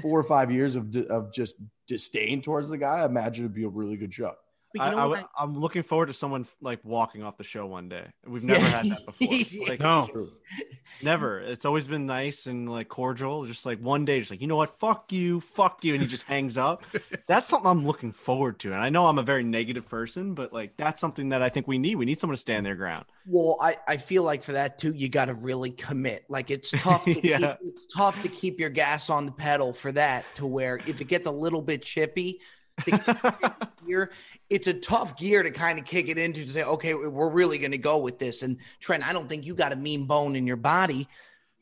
four or five years of, of just disdain towards the guy, I imagine it'd be a really good show. I, I, am looking forward to someone like walking off the show one day. We've never yeah. had that before. Like, no, never. It's always been nice and like cordial. Just like one day, just like you know what, fuck you, fuck you, and he just hangs up. That's something I'm looking forward to. And I know I'm a very negative person, but like that's something that I think we need. We need someone to stand their ground. Well, I I feel like for that too, you got to really commit. Like it's tough. To yeah. keep, it's tough to keep your gas on the pedal for that. To where if it gets a little bit chippy gear, it's a tough gear to kind of kick it into to say, okay, we're really going to go with this. And Trent, I don't think you got a mean bone in your body,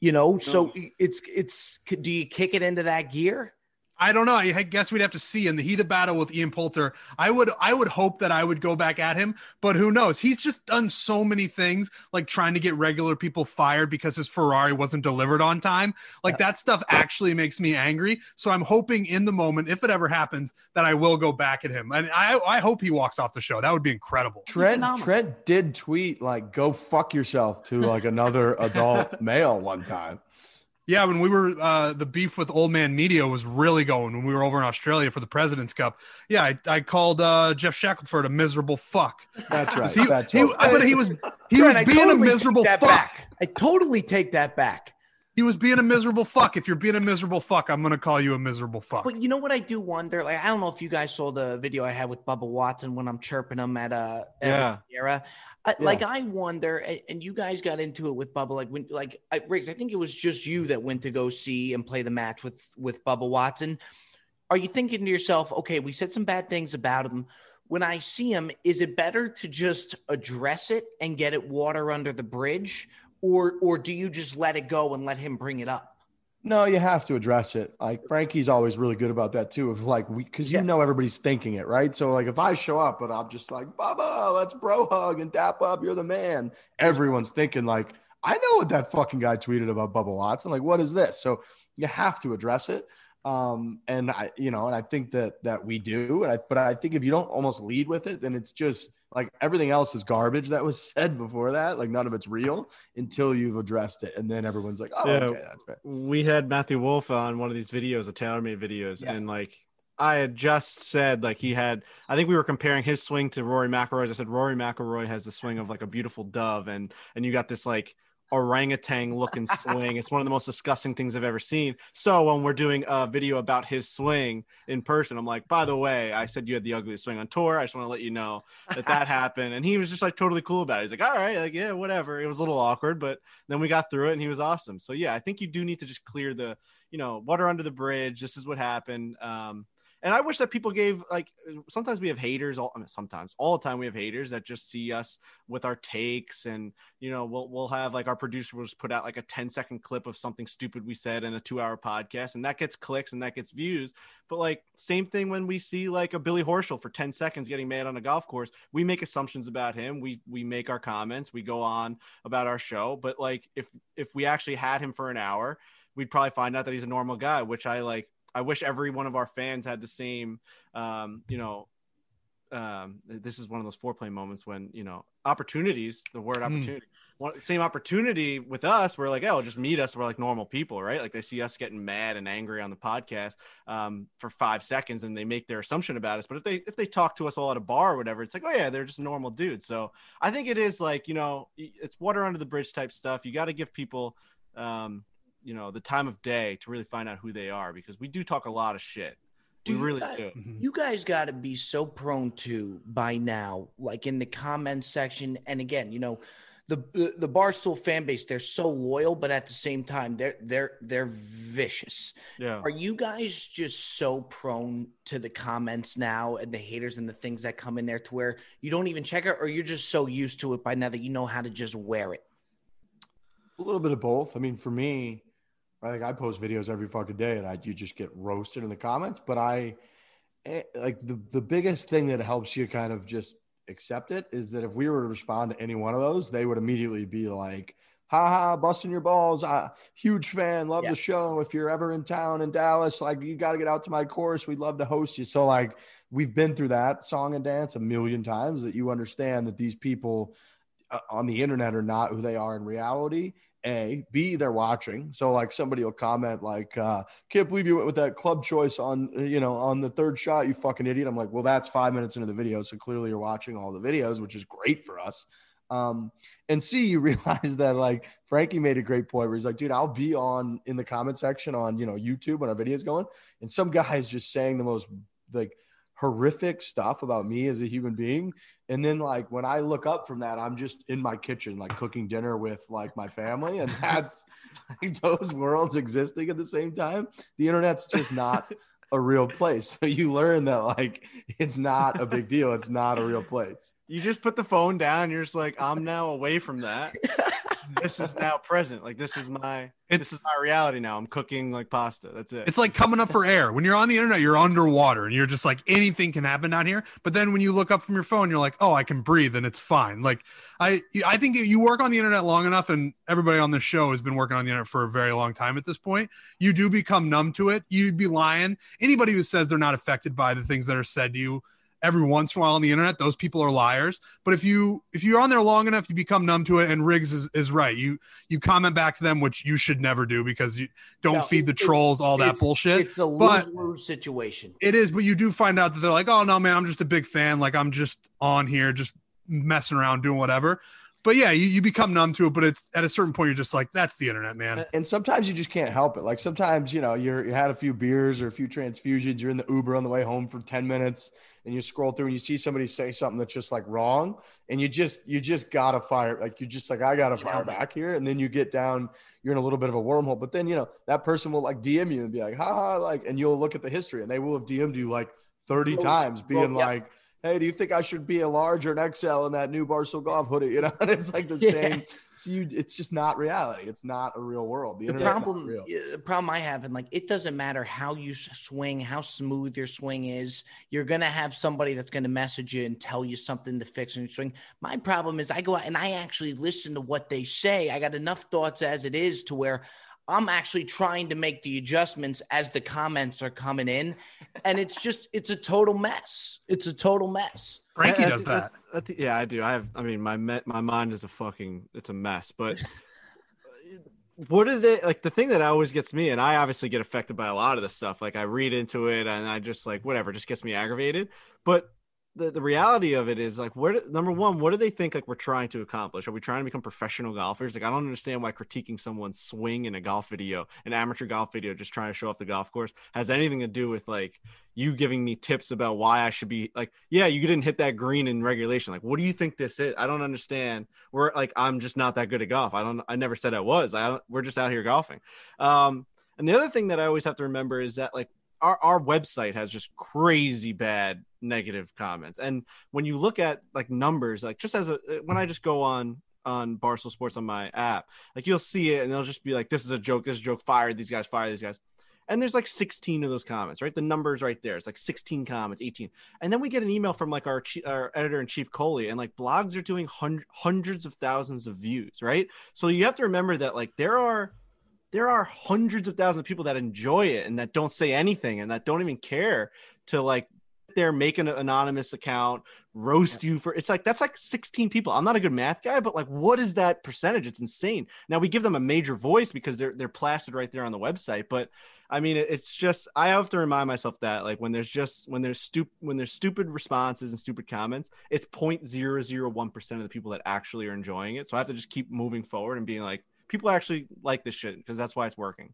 you know. No. So it's it's. Do you kick it into that gear? I don't know. I guess we'd have to see in the heat of battle with Ian Poulter. I would I would hope that I would go back at him, but who knows? He's just done so many things like trying to get regular people fired because his Ferrari wasn't delivered on time. Like yeah. that stuff actually makes me angry. So I'm hoping in the moment, if it ever happens, that I will go back at him. And I I hope he walks off the show. That would be incredible. Trent Trent did tweet like go fuck yourself to like another adult male one time. Yeah, when we were uh, the beef with Old Man Media was really going when we were over in Australia for the President's Cup. Yeah, I, I called uh, Geoff Shackelford a miserable fuck. That's right. He, That's he, right. But he was he was being totally a miserable fuck. Back. I totally take that back. He was being a miserable fuck. If you're being a miserable fuck, I'm gonna call you a miserable fuck. But you know what I do wonder? Like I don't know if you guys saw the video I had with Bubba Watson when I'm chirping him at uh yeah. era. I, yeah. Like I wonder, and you guys got into it with Bubba. Like when, like I, Riggs, I think it was just you that went to go see and play the match with with Bubba Watson. Are you thinking to yourself, okay, we said some bad things about him. When I see him, is it better to just address it and get it water under the bridge, or or do you just let it go and let him bring it up? No, you have to address it. Like Frankie's always really good about that too. Of like we, because you yeah. know everybody's thinking it, right? So like if I show up but I'm just like, Bubba, let's bro hug and dap up, you're the man. Everyone's thinking like, I know what that fucking guy tweeted about Bubba Watson. Like, what is this? So you have to address it. Um, and I, you know, and I think that that we do. And I, but I think if you don't almost lead with it, then it's just like everything else is garbage that was said before that. Like none of it's real until you've addressed it, and then everyone's like, "Oh, yeah, okay, that's right." We had Matthew Wolff on one of these videos, the TaylorMade videos, yeah. and like I had just said, like he had. I think we were comparing his swing to Rory McIlroy's. I said Rory McIlroy has the swing of like a beautiful dove, and and you got this like orangutan looking swing. It's one of the most disgusting things I've ever seen. So when we're doing a video about his swing in person, I'm like, by the way, I said you had the ugliest swing on tour. I just want to let you know that that happened. And he was just like totally cool about it. He's like, all right, like, yeah, whatever. It was a little awkward, but then we got through it and he was awesome. So yeah, I think you do need to just clear the, you know, water under the bridge. This is what happened. Um, and I wish that people gave like sometimes we have haters all I mean, sometimes all the time we have haters that just see us with our takes and you know we'll we'll have like our producer will just put out like a 10 second clip of something stupid we said in a 2 hour podcast and that gets clicks and that gets views. But like same thing when we see like a Billy Horschel for 10 seconds getting mad on a golf course we make assumptions about him. We we make our comments. We go on about our show. But like if if we actually had him for an hour we'd probably find out that he's a normal guy, which I like. I wish every one of our fans had the same, um, you know, um, this is one of those foreplay moments when you know opportunities. The word hmm. opportunity. Mm. One, same opportunity with us. We're like, oh, just meet us. We're like normal people, right? Like they see us getting mad and angry on the podcast um, for five seconds, and they make their assumption about us. But if they if they talk to us all at a bar or whatever, it's like, oh yeah, they're just normal dudes. So I think it is like you know, it's water under the bridge type stuff. You got to give people. Um, you know the time of day to really find out who they are because we do talk a lot of shit uh, do we really guys, do. You guys got to be so prone to by now, like in the comments section. And again, you know, the, the the Barstool fan base, they're so loyal, but at the same time, they're they're they're vicious. Yeah. Are you guys just so prone to the comments now and the haters and the things that come in there to where you don't even check it, or you're just so used to it by now that you know how to just wear it? A little bit of both. I mean, for me, I think I post videos every fucking day, and I you just get roasted in the comments. But I eh, like the the biggest thing that helps you kind of just accept it is that if we were to respond to any one of those, they would immediately be like, "Ha ha, busting your balls! Uh, huge fan, love yeah. the show. If you're ever in town in Dallas, like you got to get out to my course. We'd love to host you." So like we've been through that song and dance a million times. That you understand that these people uh, on the internet are not who they are in reality a, B, they're watching. So like somebody will comment like, uh, can't believe you went with that club choice on, you know, on the third shot, you fucking idiot. I'm like, well, that's five minutes into the video. So clearly you're watching all the videos, which is great for us. Um, and C, you realize that like Frankie made a great point where he's like, dude, I'll be on in the comment section on, you know, YouTube when our video's going. And some guy's just saying the most like horrific stuff about me as a human being. And then like when I look up from that, I'm just in my kitchen, like cooking dinner with like my family. And that's like those worlds existing at the same time. The internet's just not a real place. So you learn that like it's not a big deal. It's not a real place. You just put the phone down. You're just like, I'm now away from that. this is now present. Like this is my it's, this is my reality now. I'm cooking like pasta. That's it. It's like coming up for air. When you're on the internet, you're underwater and you're just like anything can happen down here. But then when you look up from your phone, you're like, oh, I can breathe and it's fine. Like I I think you work on the internet long enough, and everybody on this show has been working on the internet for a very long time at this point. You do become numb to it. You'd be lying. Anybody who says they're not affected by the things that are said to you every once in a while on the internet those people are liars but if you if you're on there long enough you become numb to it and riggs is, is right you you comment back to them which you should never do because you don't no, feed the trolls all that bullshit it's a lose-lose situation it is but you do find out that they're like oh no man i'm just a big fan like i'm just on here just messing around doing whatever but yeah, you, you become numb to it. But it's at a certain point, you're just like, that's the internet, man. And sometimes you just can't help it. Like sometimes, you know, you're you had a few beers or a few transfusions, you're in the Uber on the way home for 10 minutes, and you scroll through and you see somebody say something that's just like wrong, and you just you just gotta fire. Like you just like, I gotta fire back here. And then you get down, you're in a little bit of a wormhole. But then, you know, that person will like DM you and be like, ha like, and you'll look at the history and they will have DM'd you like 30 times, being like, hey, do you think I should be a large or an XL in that new Barstool golf hoodie? You know, and it's like the yeah. same. So you, it's just not reality. It's not a real world. The, the problem, the problem I have, and like, it doesn't matter how you swing, how smooth your swing is. You're gonna have somebody that's gonna message you and tell you something to fix in your swing. My problem is, I go out and I actually listen to what they say. I got enough thoughts as it is to where I'm actually trying to make the adjustments as the comments are coming in, and it's just it's a total mess. It's a total mess. Frankie does that. yeah, I do. I have. I mean, my my mind is a fucking. It's a mess. But what are they like? The thing that always gets me, and I obviously get affected by a lot of this stuff. Like I read into it, and I just like whatever, just gets me aggravated. But the, the reality of it is like where number one what do they think like we're trying to accomplish? Are we trying to become professional golfers? Like i don't understand why critiquing someone's swing in a golf video an amateur golf video just trying to show off the golf course has anything to do with like you giving me tips about why i should be like yeah you didn't hit that green in regulation. Like what do you think this is? I don't understand. We're like i'm just not that good at golf. I don't i never said i was. I don't we're just out here golfing. Um and the other thing that i always have to remember is that like our, our website has just crazy bad negative comments. And when you look at like numbers, like just as a uh, when I just go on on Barstool Sports on my app, like you'll see it and they'll just be like, This is a joke, this is a joke, fire these guys, fire these guys. And there's like 16 of those comments, right? The numbers right there. It's like 16 comments, 18. And then we get an email from like our, our editor in chief, Coley, and like blogs are doing hundreds of thousands of views, right? So you have to remember that like there are there are hundreds of thousands of people that enjoy it and that don't say anything and that don't even care to like there make an anonymous account roast you for it's like that's like 16 people. I'm not a good math guy but like what is that percentage? It's insane. Now we give them a major voice because they're they're plastered right there on the website but i mean it's just i have to remind myself that like when there's just when there's stupid when there's stupid responses and stupid comments it's 0.001% of the people that actually are enjoying it. So i have to just keep moving forward and being like people actually like this shit because that's why it's working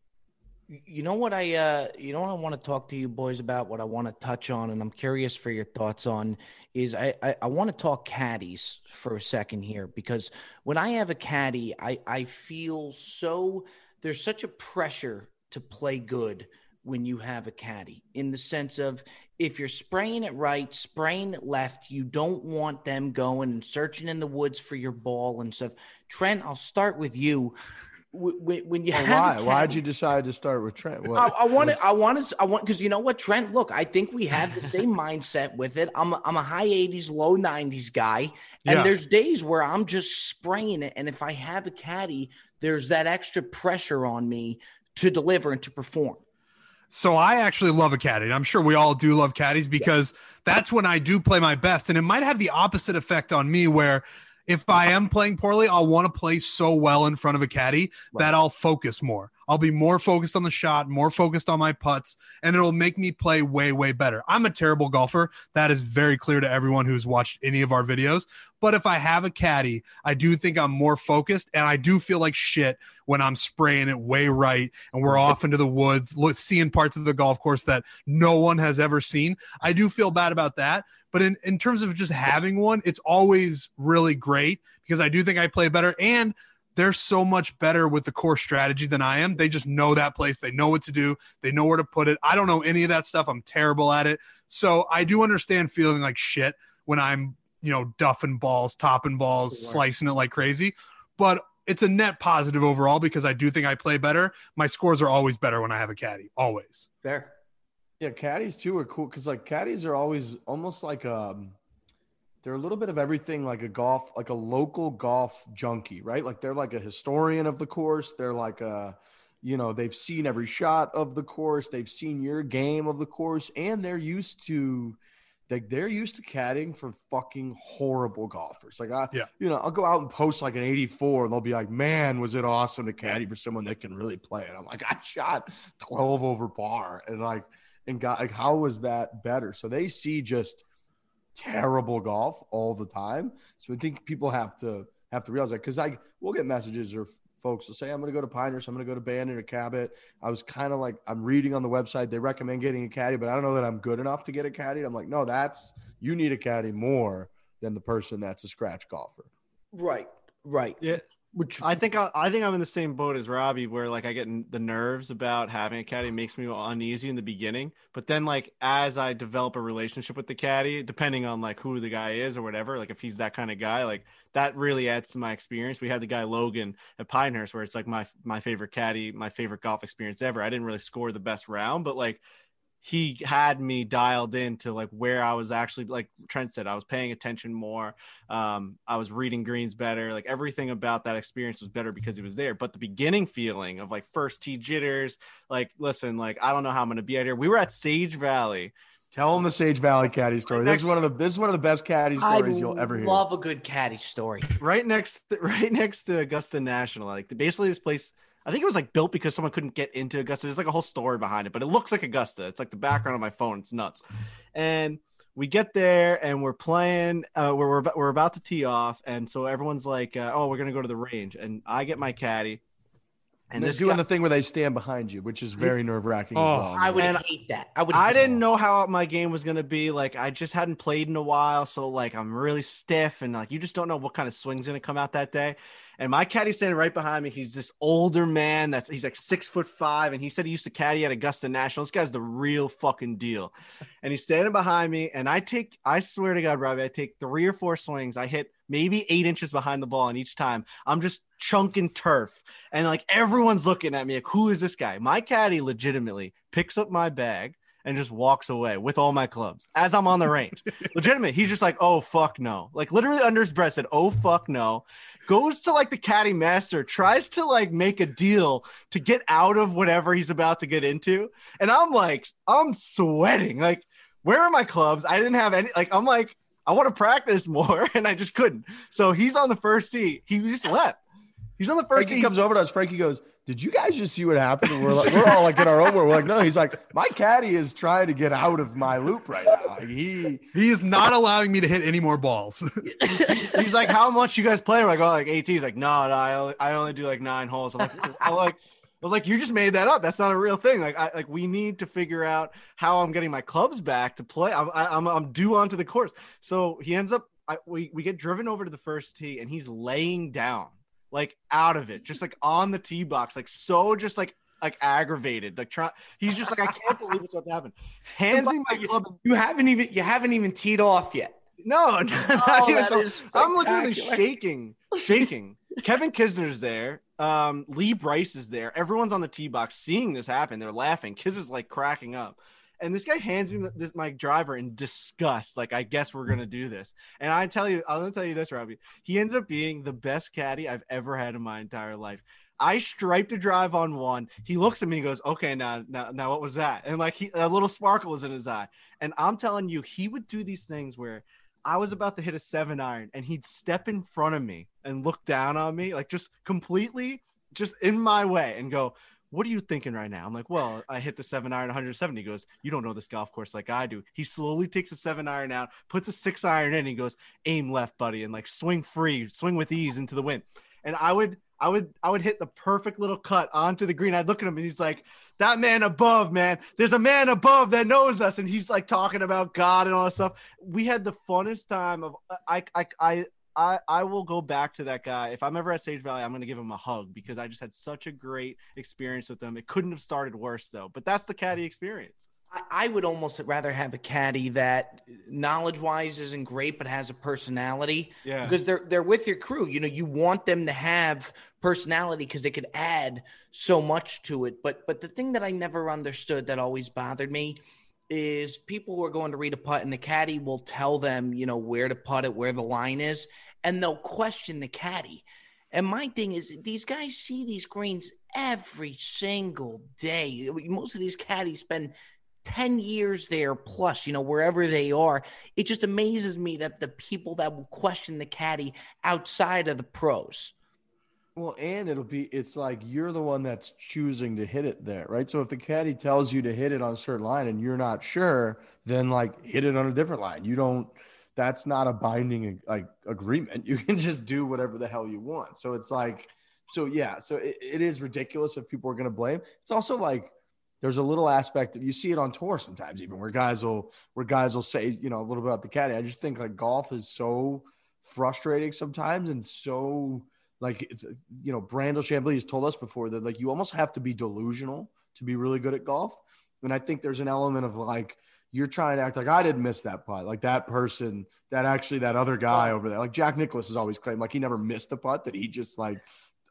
you know what I uh you know what I want to talk to you boys about what I want to touch on and I'm curious for your thoughts on is I I, I want to talk caddies for a second here because when I have a caddy I I feel so there's such a pressure to play good when you have a caddy in the sense of if you're spraying it right, spraying it left, you don't want them going and searching in the woods for your ball and stuff. Trent, I'll start with you when, when you well, have why why'd you decide to start with Trent? What, I, I want to I want to I want because you know what Trent look I think we have the same mindset with it I'm a, I'm a high 80s low 90s guy and yeah. there's days where I'm just spraying it and if I have a caddy there's that extra pressure on me to deliver and to perform so I actually love a caddy. I'm sure we all do love caddies because yeah. that's when I do play my best. And it might have the opposite effect on me where if I am playing poorly, I'll want to play so well in front of a caddy right. that I'll focus more. I'll be more focused on the shot, more focused on my putts, and it'll make me play way, way better. I'm a terrible golfer. That is very clear to everyone who's watched any of our videos. But if I have a caddy, I do think I'm more focused, and I do feel like shit when I'm spraying it way right and we're off into the woods, seeing parts of the golf course that no one has ever seen. I do feel bad about that. But in, in terms of just having one, it's always really great because I do think I play better. And they're so much better with the core strategy than I am. They just know that place. They know what to do. They know where to put it. I don't know any of that stuff. I'm terrible at it. So I do understand feeling like shit when I'm, you know, duffing balls, topping balls, slicing it like crazy. But it's a net positive overall because I do think I play better. My scores are always better when I have a caddy. Always. Fair. Yeah, caddies too are cool because like caddies are always almost like um they're a little bit of everything like a golf like a local golf junkie right? Like they're like a historian of the course. They're like a you know they've seen every shot of the course. They've seen your game of the course. And they're used to like they're used to caddying for fucking horrible golfers. Like i yeah. you know i'll go out and post like an 84 and they'll be like man was it awesome to caddy for someone that can really play it. I'm like i shot 12 over par. And like and got like how was that better? So they see just terrible golf all the time. So I think people have to have to realize that because I we'll get messages or folks will say I'm going to go to Pinehurst, I'm going to go to Bandon or Cabot. I was kind of like I'm reading on the website they recommend getting a caddy, but I don't know that I'm good enough to get a caddy. I'm like, no, that's you need a caddy more than the person that's a scratch golfer. Right. Right. Yeah. Which I think I, I, think I'm in the same boat as Robbie, where like I get the nerves about having a caddy makes me uneasy in the beginning, but then like as I develop a relationship with the caddy, depending on like who the guy is or whatever, like if he's that kind of guy, like that really adds to my experience. We had the guy Logan at Pinehurst, where it's like my my favorite caddy, my favorite golf experience ever. I didn't really score the best round, but like he had me dialed in to like where I was actually like Trent said I was paying attention more um I was reading greens better like everything about that experience was better because he was there but the beginning feeling of like first tee jitters like listen like I don't know how I'm going to be out here we were at Sage Valley Tell them the Sage Valley caddy story. This is one of the this is one of the best caddy stories I you'll ever hear. Love a good caddy story. Right next, to, right next to Augusta National. Like basically, this place I think it was like built because someone couldn't get into Augusta. There's like a whole story behind it, but it looks like Augusta. It's like the background of my phone. It's nuts. And we get there and we're playing. Uh, we're we're, we're about to tee off, and so everyone's like, uh, "Oh, we're gonna go to the range." And I get my caddy, and, they're doing guy, the thing where they stand behind you, which is very nerve wracking. Oh, well, I would hate that. I would. I didn't that. know how my game was gonna be. Like, I just hadn't played in a while, so like I'm really stiff, and like you just don't know what kind of swing's gonna come out that day. And my caddy's standing right behind me. He's this older man. That's he's like six foot five, and he said he used to caddy at Augusta National. This guy's the real fucking deal. And he's standing behind me, and I take, I swear to God, Robbie, I take three or four swings. I hit maybe eight inches behind the ball, and each time I'm just chunking turf, and like everyone's looking at me like, who is this guy? My caddy legitimately picks up my bag and just walks away with all my clubs as I'm on the range. Legitimate. He's just like, oh fuck no. Like literally under his breath said, oh fuck no. Goes to like the caddy master, tries to like make a deal to get out of whatever he's about to get into. And I'm like, I'm sweating. Like, where are my clubs? I didn't have any like I'm like, I want to practice more, and I just couldn't. So he's on the first tee. He just left. He's on the first Frankie tee. comes over to us. Frankie goes, did you guys just see what happened? And we're like, we're all like in our own. world. We're like, no. He's like, my caddy is trying to get out of my loop right now. Like, he he is not allowing me to hit any more balls. he's like, how much you guys play? I go like oh, eight. He's like, no, no, I only, I only do like nine holes. I'm like, I'm like. I was like, you just made that up. That's not a real thing. Like, I like we need to figure out how I'm getting my clubs back to play. I'm I, I'm I'm due onto the course. So he ends up. I, we we get driven over to the first tee, and he's laying down like out of it, just like on the tee box, like so just like like aggravated. Like try, he's just like, I can't believe it's what happened. Hands me my club. You haven't even you haven't even teed off yet. No, not Oh, so- I'm literally shaking, shaking. Kevin Kisner's there. Um, Lee Brice is there. Everyone's on the tee box seeing this happen. They're laughing. Kisner's like cracking up. And this guy hands me this my driver in disgust. Like, I guess we're gonna do this. And I tell you, I'm gonna tell you this, Robbie. He ended up being the best caddy I've ever had in my entire life. I striped a drive on one. He looks at me and goes, "Okay, now, now, now, what was that?" And like, he, a little sparkle was in his eye. And I'm telling you, he would do these things where I was about to hit a seven iron, and he'd step in front of me and look down on me, like just completely, just in my way, and go, "What are you thinking right now?" I'm like, "Well, I hit the seven iron 170." He goes, "You don't know this golf course like I do." He slowly takes a seven iron out, puts a six iron in, and he goes, "Aim left, buddy, and like swing free, swing with ease into the wind." And I would I would I would hit the perfect little cut onto the green. I'd look at him and he's like, "That man above, man. There's a man above that knows us." And he's like talking about God and all that stuff. We had the funnest time of I I I I, I will go back to that guy. If I'm ever at Sage Valley, I'm going to give him a hug because I just had such a great experience with him. It couldn't have started worse though. But that's the caddy experience. I, I would almost rather have a caddy that knowledge wise isn't great but has a personality. Yeah. Because they're they're with your crew. You know, you want them to have personality because they could add so much to it. But but the thing that I never understood that always bothered me is people who are going to read a putt and the caddy will tell them, you know, where to putt it, where the line is, and they'll question the caddy. And my thing is, these guys see these greens every single day. Most of these caddies spend 10 years there plus, you know, wherever they are. It just amazes me that the people that will question the caddy outside of the pros. Well, and it'll be it's like you're the one that's choosing to hit it there, right? So if the caddy tells you to hit it on a certain line and you're not sure, then like hit it on a different line. You don't that's not a binding like agreement. You can just do whatever the hell you want. So it's like so yeah, so it, it is ridiculous if people are going to blame. It's also like there's a little aspect of you see it on tour sometimes even where guys will where guys will say, you know, a little bit about the caddy. I just think like golf is so frustrating sometimes and so like you know Brandel Chamblee has told us before that like you almost have to be delusional to be really good at golf. And I think there's an element of like you're trying to act like I didn't miss that putt. Like that person that actually that other guy over there like Jack Nicklaus has always claimed like he never missed a putt that he just like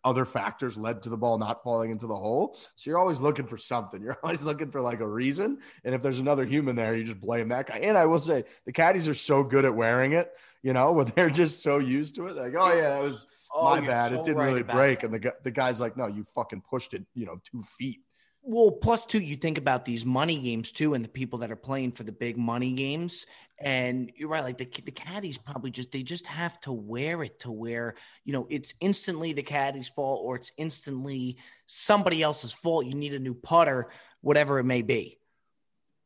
other factors led to the ball not falling into the hole so you're always looking for something you're always looking for like a reason and if there's another human there you just blame that guy and I will say the caddies are so good at wearing it you know when they're just so used to it like oh yeah that was Oh, my bad. so it didn't right really break. that. And the the guy's like, no, you fucking pushed it, you know, two feet. Well, plus two, you think about these money games too, and the people that are playing for the big money games. And you're right, like the the caddies probably just they just have to wear it to where you know it's instantly the caddy's fault or it's instantly somebody else's fault. You need a new putter, whatever it may be.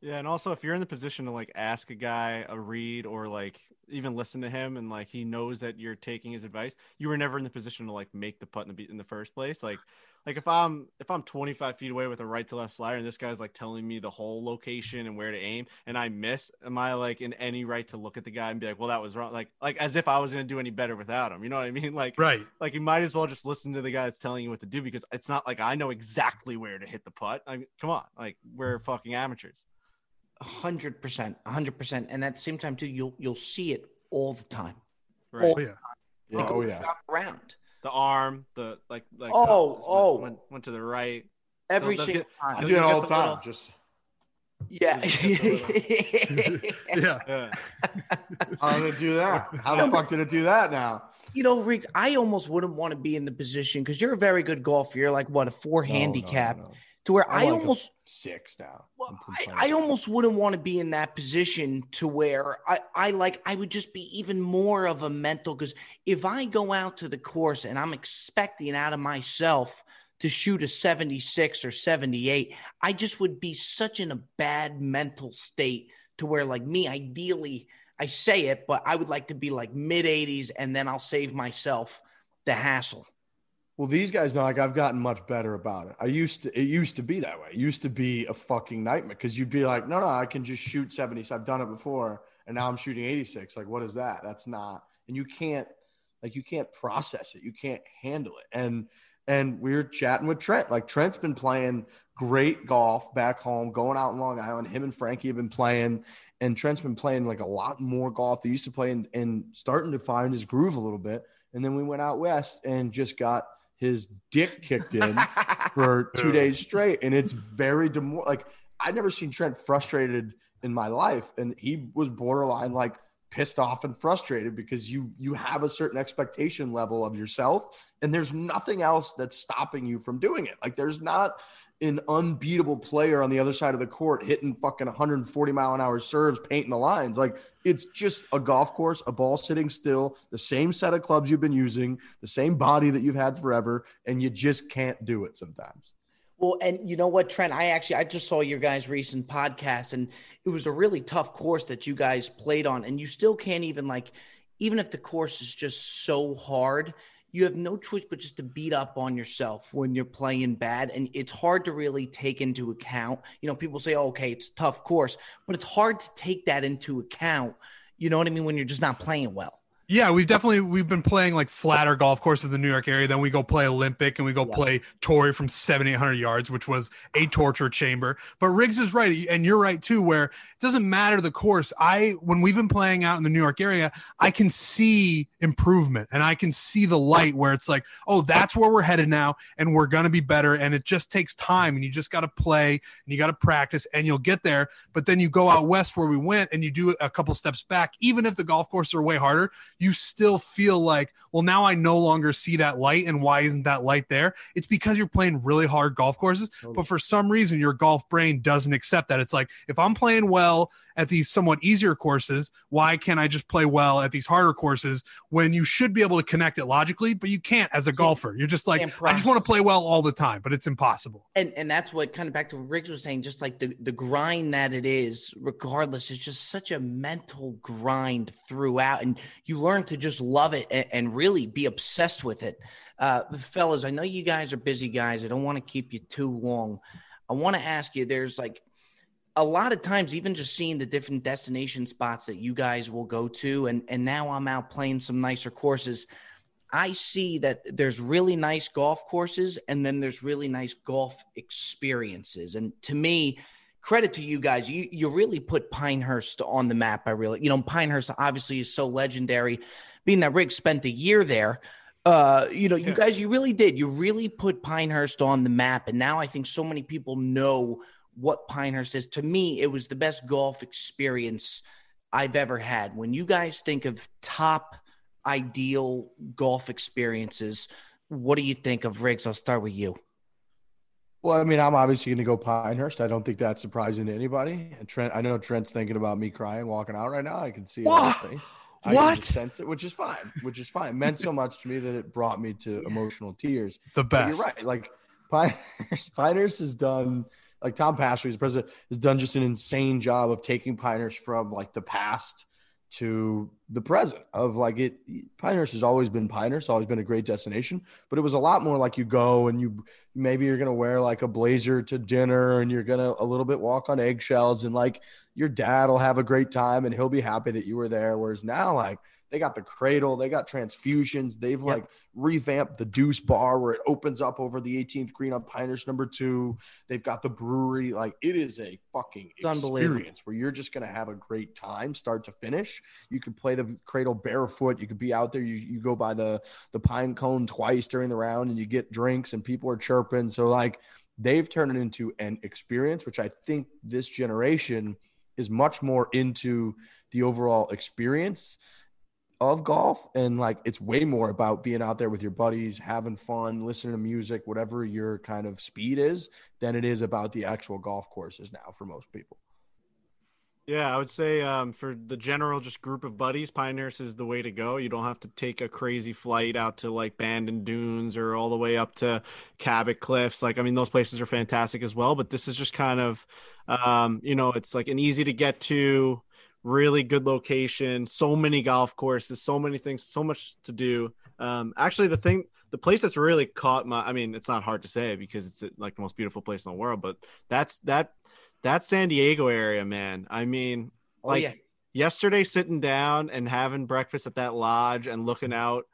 Yeah, and also if you're in the position to like ask a guy a read or like even listen to him and like he knows that you're taking his advice, you were never in the position to like make the putt in the in the first place. Like like if I'm if I'm 25 feet away with a right to left slider and this guy's like telling me the whole location and where to aim and I miss, am I like in any right to look at the guy and be like, well, that was wrong? Like like as if I was gonna do any better without him. You know what I mean? Like right. like you might as well just listen to the guy that's telling you what to do because it's not like I know exactly where to hit the putt. I mean, come on, like we're fucking amateurs. Hundred percent, hundred percent, and at the same time too, you'll you'll see it all the time. Right. Oh, yeah. Yeah, People oh yeah. shop around the arm, the like, like Oh, went- oh. went, went to the right. every They'll- they'll single get- I time. You'll do it all the the time. little- Just Yeah. Yeah. Yeah. How did it do that? How the fuck did it do that now? you know, Riggs, I almost wouldn't want to be in the position because you're a very good golfer. You're like what a four No, no, handicap no. To where I like almost six now. Well, I. I almost wouldn't want to be in that position to where I, I like I would just be even more of a mental because if I go out to the course and I'm expecting out of myself to shoot a 76 or 78, I just would be such in a bad mental state to where like me, ideally, I say it, but I would like to be like mid 80s and then I'll save myself the hassle. Well, these guys know like I've gotten much better about it. I used to it used to be that way. It used to be a fucking nightmare because you'd be like, no, no, I can just shoot 70. I've done it before, and now I'm shooting 86. Like, what is that? That's not, and you can't like you can't process it. You can't handle it. And and we were chatting with Trent. Like Trent's been playing great golf back home, going out in Long Island. Him and Frankie have been playing, and Trent's been playing like a lot more golf. They used to play and, and starting to find his groove a little bit. And then we went out west and just got his dick kicked in for two days straight. And it's very demor like I've never seen Trent frustrated in my life. And he was borderline like pissed off and frustrated because you you have a certain expectation level of yourself and there's nothing else that's stopping you from doing it. Like there's not an unbeatable player on the other side of the court hitting fucking 140 mile an hour serves, painting the lines. Like it's just a golf course, a ball sitting still, the same set of clubs you've been using, the same body that you've had forever, and you just can't do it sometimes. Well, and you know what, Trent? I actually I just saw your guys' recent podcast, and it was a really tough course that you guys played on, and you still can't even like, even if the course is just so hard, you have no choice but just to beat up on yourself when you're playing bad, and it's hard to really take into account. You know, people say, oh, "Okay, it's a tough course," but it's hard to take that into account. You know what I mean? When you're just not playing well. Yeah, we've definitely we've been playing like flatter golf courses in the New York area. Then we go play Olympic and we go Yeah. play Torrey from seven eight hundred yards, which was a torture chamber. But Riggs is right, and you're right too. Where it doesn't matter the course. I when we've been playing out in the New York area, I can see improvement and I can see the light where it's like, oh, that's where we're headed now, and we're gonna be better. And it just takes time, and you just got to play and you got to practice, and you'll get there. But then you go out west where we went, and you do a couple steps back. Even if the golf courses are way harder, you still feel like, well, now I no longer see that light. And why isn't that light there? It's because you're playing really hard golf courses. But for some reason, your golf brain doesn't accept that. It's like, if I'm playing well at these somewhat easier courses, why can't I just play well at these harder courses when you should be able to connect it logically, but you can't as a golfer? You're just like, I just want to play well all the time, but it's impossible. And and that's what kind of back to what Riggs was saying, just like the the grind that it is, regardless, it's just such a mental grind throughout, and you learn to just love it and, and really be obsessed with it. Uh, fellas, I know you guys are busy guys. I don't want to keep you too long. I want to ask you. There's like a lot of times, even just seeing the different destination spots that you guys will go to, and and now I'm out playing some nicer courses. I see that there's really nice golf courses and then there's really nice golf experiences. And to me, credit to you guys, you you really put Pinehurst on the map. I really, you know, Pinehurst obviously is so legendary. Being that Riggs spent a year there, uh, you know, you guys, you really did. You really put Pinehurst on the map, and now I think so many people know what Pinehurst is. To me, it was the best golf experience I've ever had. When you guys think of top ideal golf experiences, what do you think of Riggs? I'll start with you. Well, I mean, I'm obviously going to go Pinehurst. I don't think that's surprising to anybody. And Trent, I know Trent's thinking about me crying walking out right now. I can see it. What? face. I What? can just sense it, which is fine. Which is fine. It meant so much to me that it brought me to emotional tears. The But best. you're right. Like Pinehurst, Pinehurst has done like Tom Pashley, the president, has done just an insane job of taking Pinehurst from like the past to the present of like it Pinehurst has always been Pinehurst, always been a great destination, but it was a lot more like you go and you maybe you're gonna wear like a blazer to dinner and you're gonna a little bit walk on eggshells and like your dad will have a great time and he'll be happy that you were there. Whereas now like they got the cradle, they got transfusions, they've Yep. like revamped the Deuce Bar where it opens up over the 18th green on Pinehurst number two. They've got the brewery. Like it is a fucking experience where you're just gonna have a great time, start to finish. You could play the cradle barefoot. You could be out there. You you go by the the pine cone twice during the round, and you get drinks, and people are chirping. So like they've turned it into an experience, which I think this generation is much more into the overall experience of golf and like it's way more about being out there with your buddies having fun listening to music whatever your kind of speed is than it is about the actual golf courses now for most people yeah, I would say um, for the general just group of buddies, Pinehurst is the way to go. You don't have to take a crazy flight out to like Bandon Dunes or all the way up to Cabot Cliffs. Like, I mean, those places are fantastic as well. But this is just kind of, um, you know, it's like an easy to get to, really good location, so many golf courses, so many things, so much to do. Um, actually, the thing, the place that's really caught my, I mean, it's not hard to say because it's like the most beautiful place in the world, but that's that that San Diego area, man. I mean, oh, like yeah. yesterday sitting down and having breakfast at that lodge and looking out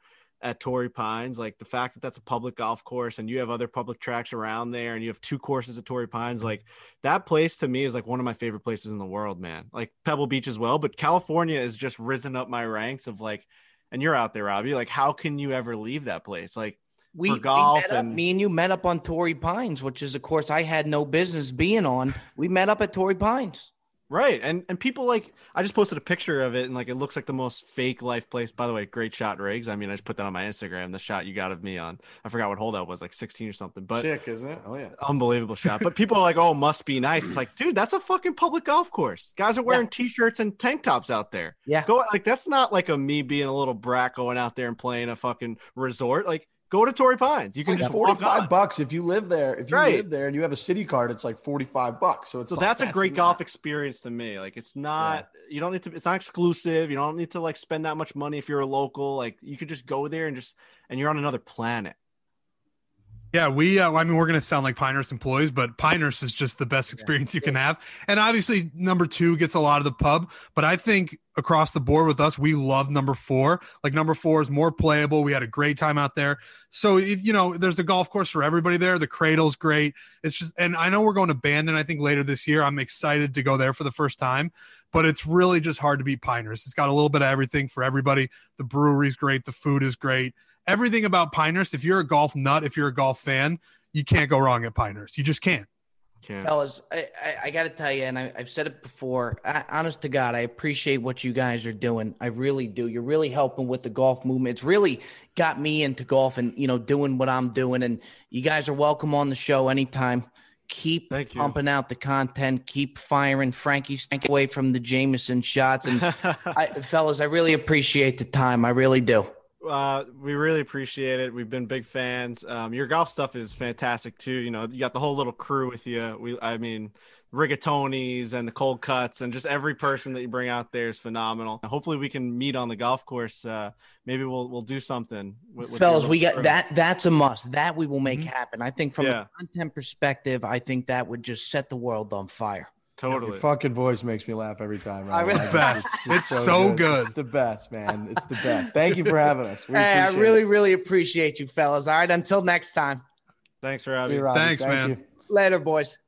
at Torrey Pines, like the fact that that's a public golf course and you have other public tracks around there and you have two courses at Torrey Pines, mm-hmm. like that place to me is like one of my favorite places in the world, man. Like Pebble Beach as well, but California has just risen up my ranks of like, and you're out there, Robbie. Like, how can you ever leave that place? Like, we, for golf. We and... up, me and you met up on Torrey Pines, which is, of course, I had no business being on. We met up at Torrey Pines. Right. And and people like I just posted a picture of it and like it looks like the most fake life place. By the way, great shot, Riggs. I mean, I just put that on my Instagram. The shot you got of me on I forgot what hole that was, like 16 or something. But sick, isn't it? Oh yeah. Unbelievable shot. But people are like, oh, must be nice. It's like, dude, that's a fucking public golf course. Guys are wearing yeah. t-shirts and tank tops out there. Yeah. Go like that's not like a me being a little brat going out there and playing a fucking resort. Like Go to Torrey Pines. You can just 45 bucks if you live there. If you right. live there and you have a city card, it's like 45 bucks. So it's so like, that's, that's, a great golf experience to me. Like it's not yeah. you don't need to it's not exclusive. You don't need to like spend that much money if you're a local. Like you could just go there and just and you're on another planet. Yeah, we. Uh, I mean, we're going to sound like Pinehurst employees, but Pinehurst is just the best experience you can have. And obviously, number two gets a lot of the pub. But I think across the board with us, we love number four. Like number four is more playable. We had a great time out there. So if, you know, there's a golf course for everybody there. The Cradle's great. It's just, and I know we're going to Bandon. I think later this year. I'm excited to go there for the first time. But it's really just hard to beat Pinehurst. It's got a little bit of everything for everybody. The brewery's great. The food is great everything about Pinehurst. If you're a golf nut, if you're a golf fan, you can't go wrong at Pinehurst. You just can't. Can't. Fellas, I, I, I got to tell you, and I, have said it before. I, honest to God, I appreciate what you guys are doing. I really do. You're really helping with the golf movement. It's really got me into golf and you know doing what I'm doing. And you guys are welcome on the show anytime. Keep pumping out the content. Keep firing Frankie Stank away from the Jameson shots. And I, fellas, I really appreciate the time. I really do. Uh, we really appreciate it. We've been big fans. Um, your golf stuff is fantastic too. You know, you got the whole little crew with you. We, I mean, rigatonis and the cold cuts and just every person that you bring out there is phenomenal. Hopefully, we can meet on the golf course. Uh, maybe we'll we'll do something. With, with Fellas, we got crew. that. That's a must. That we will make mm-hmm. happen. I think from yeah. a content perspective, I think that would just set the world on fire. Totally. Your fucking voice makes me laugh every time. Right? It's the best. It's, it's so, so good. good. It's the best, man. It's the best. Thank you for having us. We hey, I really, it. really appreciate you, fellas. All right. Until next time. Thanks, Robbie. Robbie. Thanks, Thank man. You. Later, boys.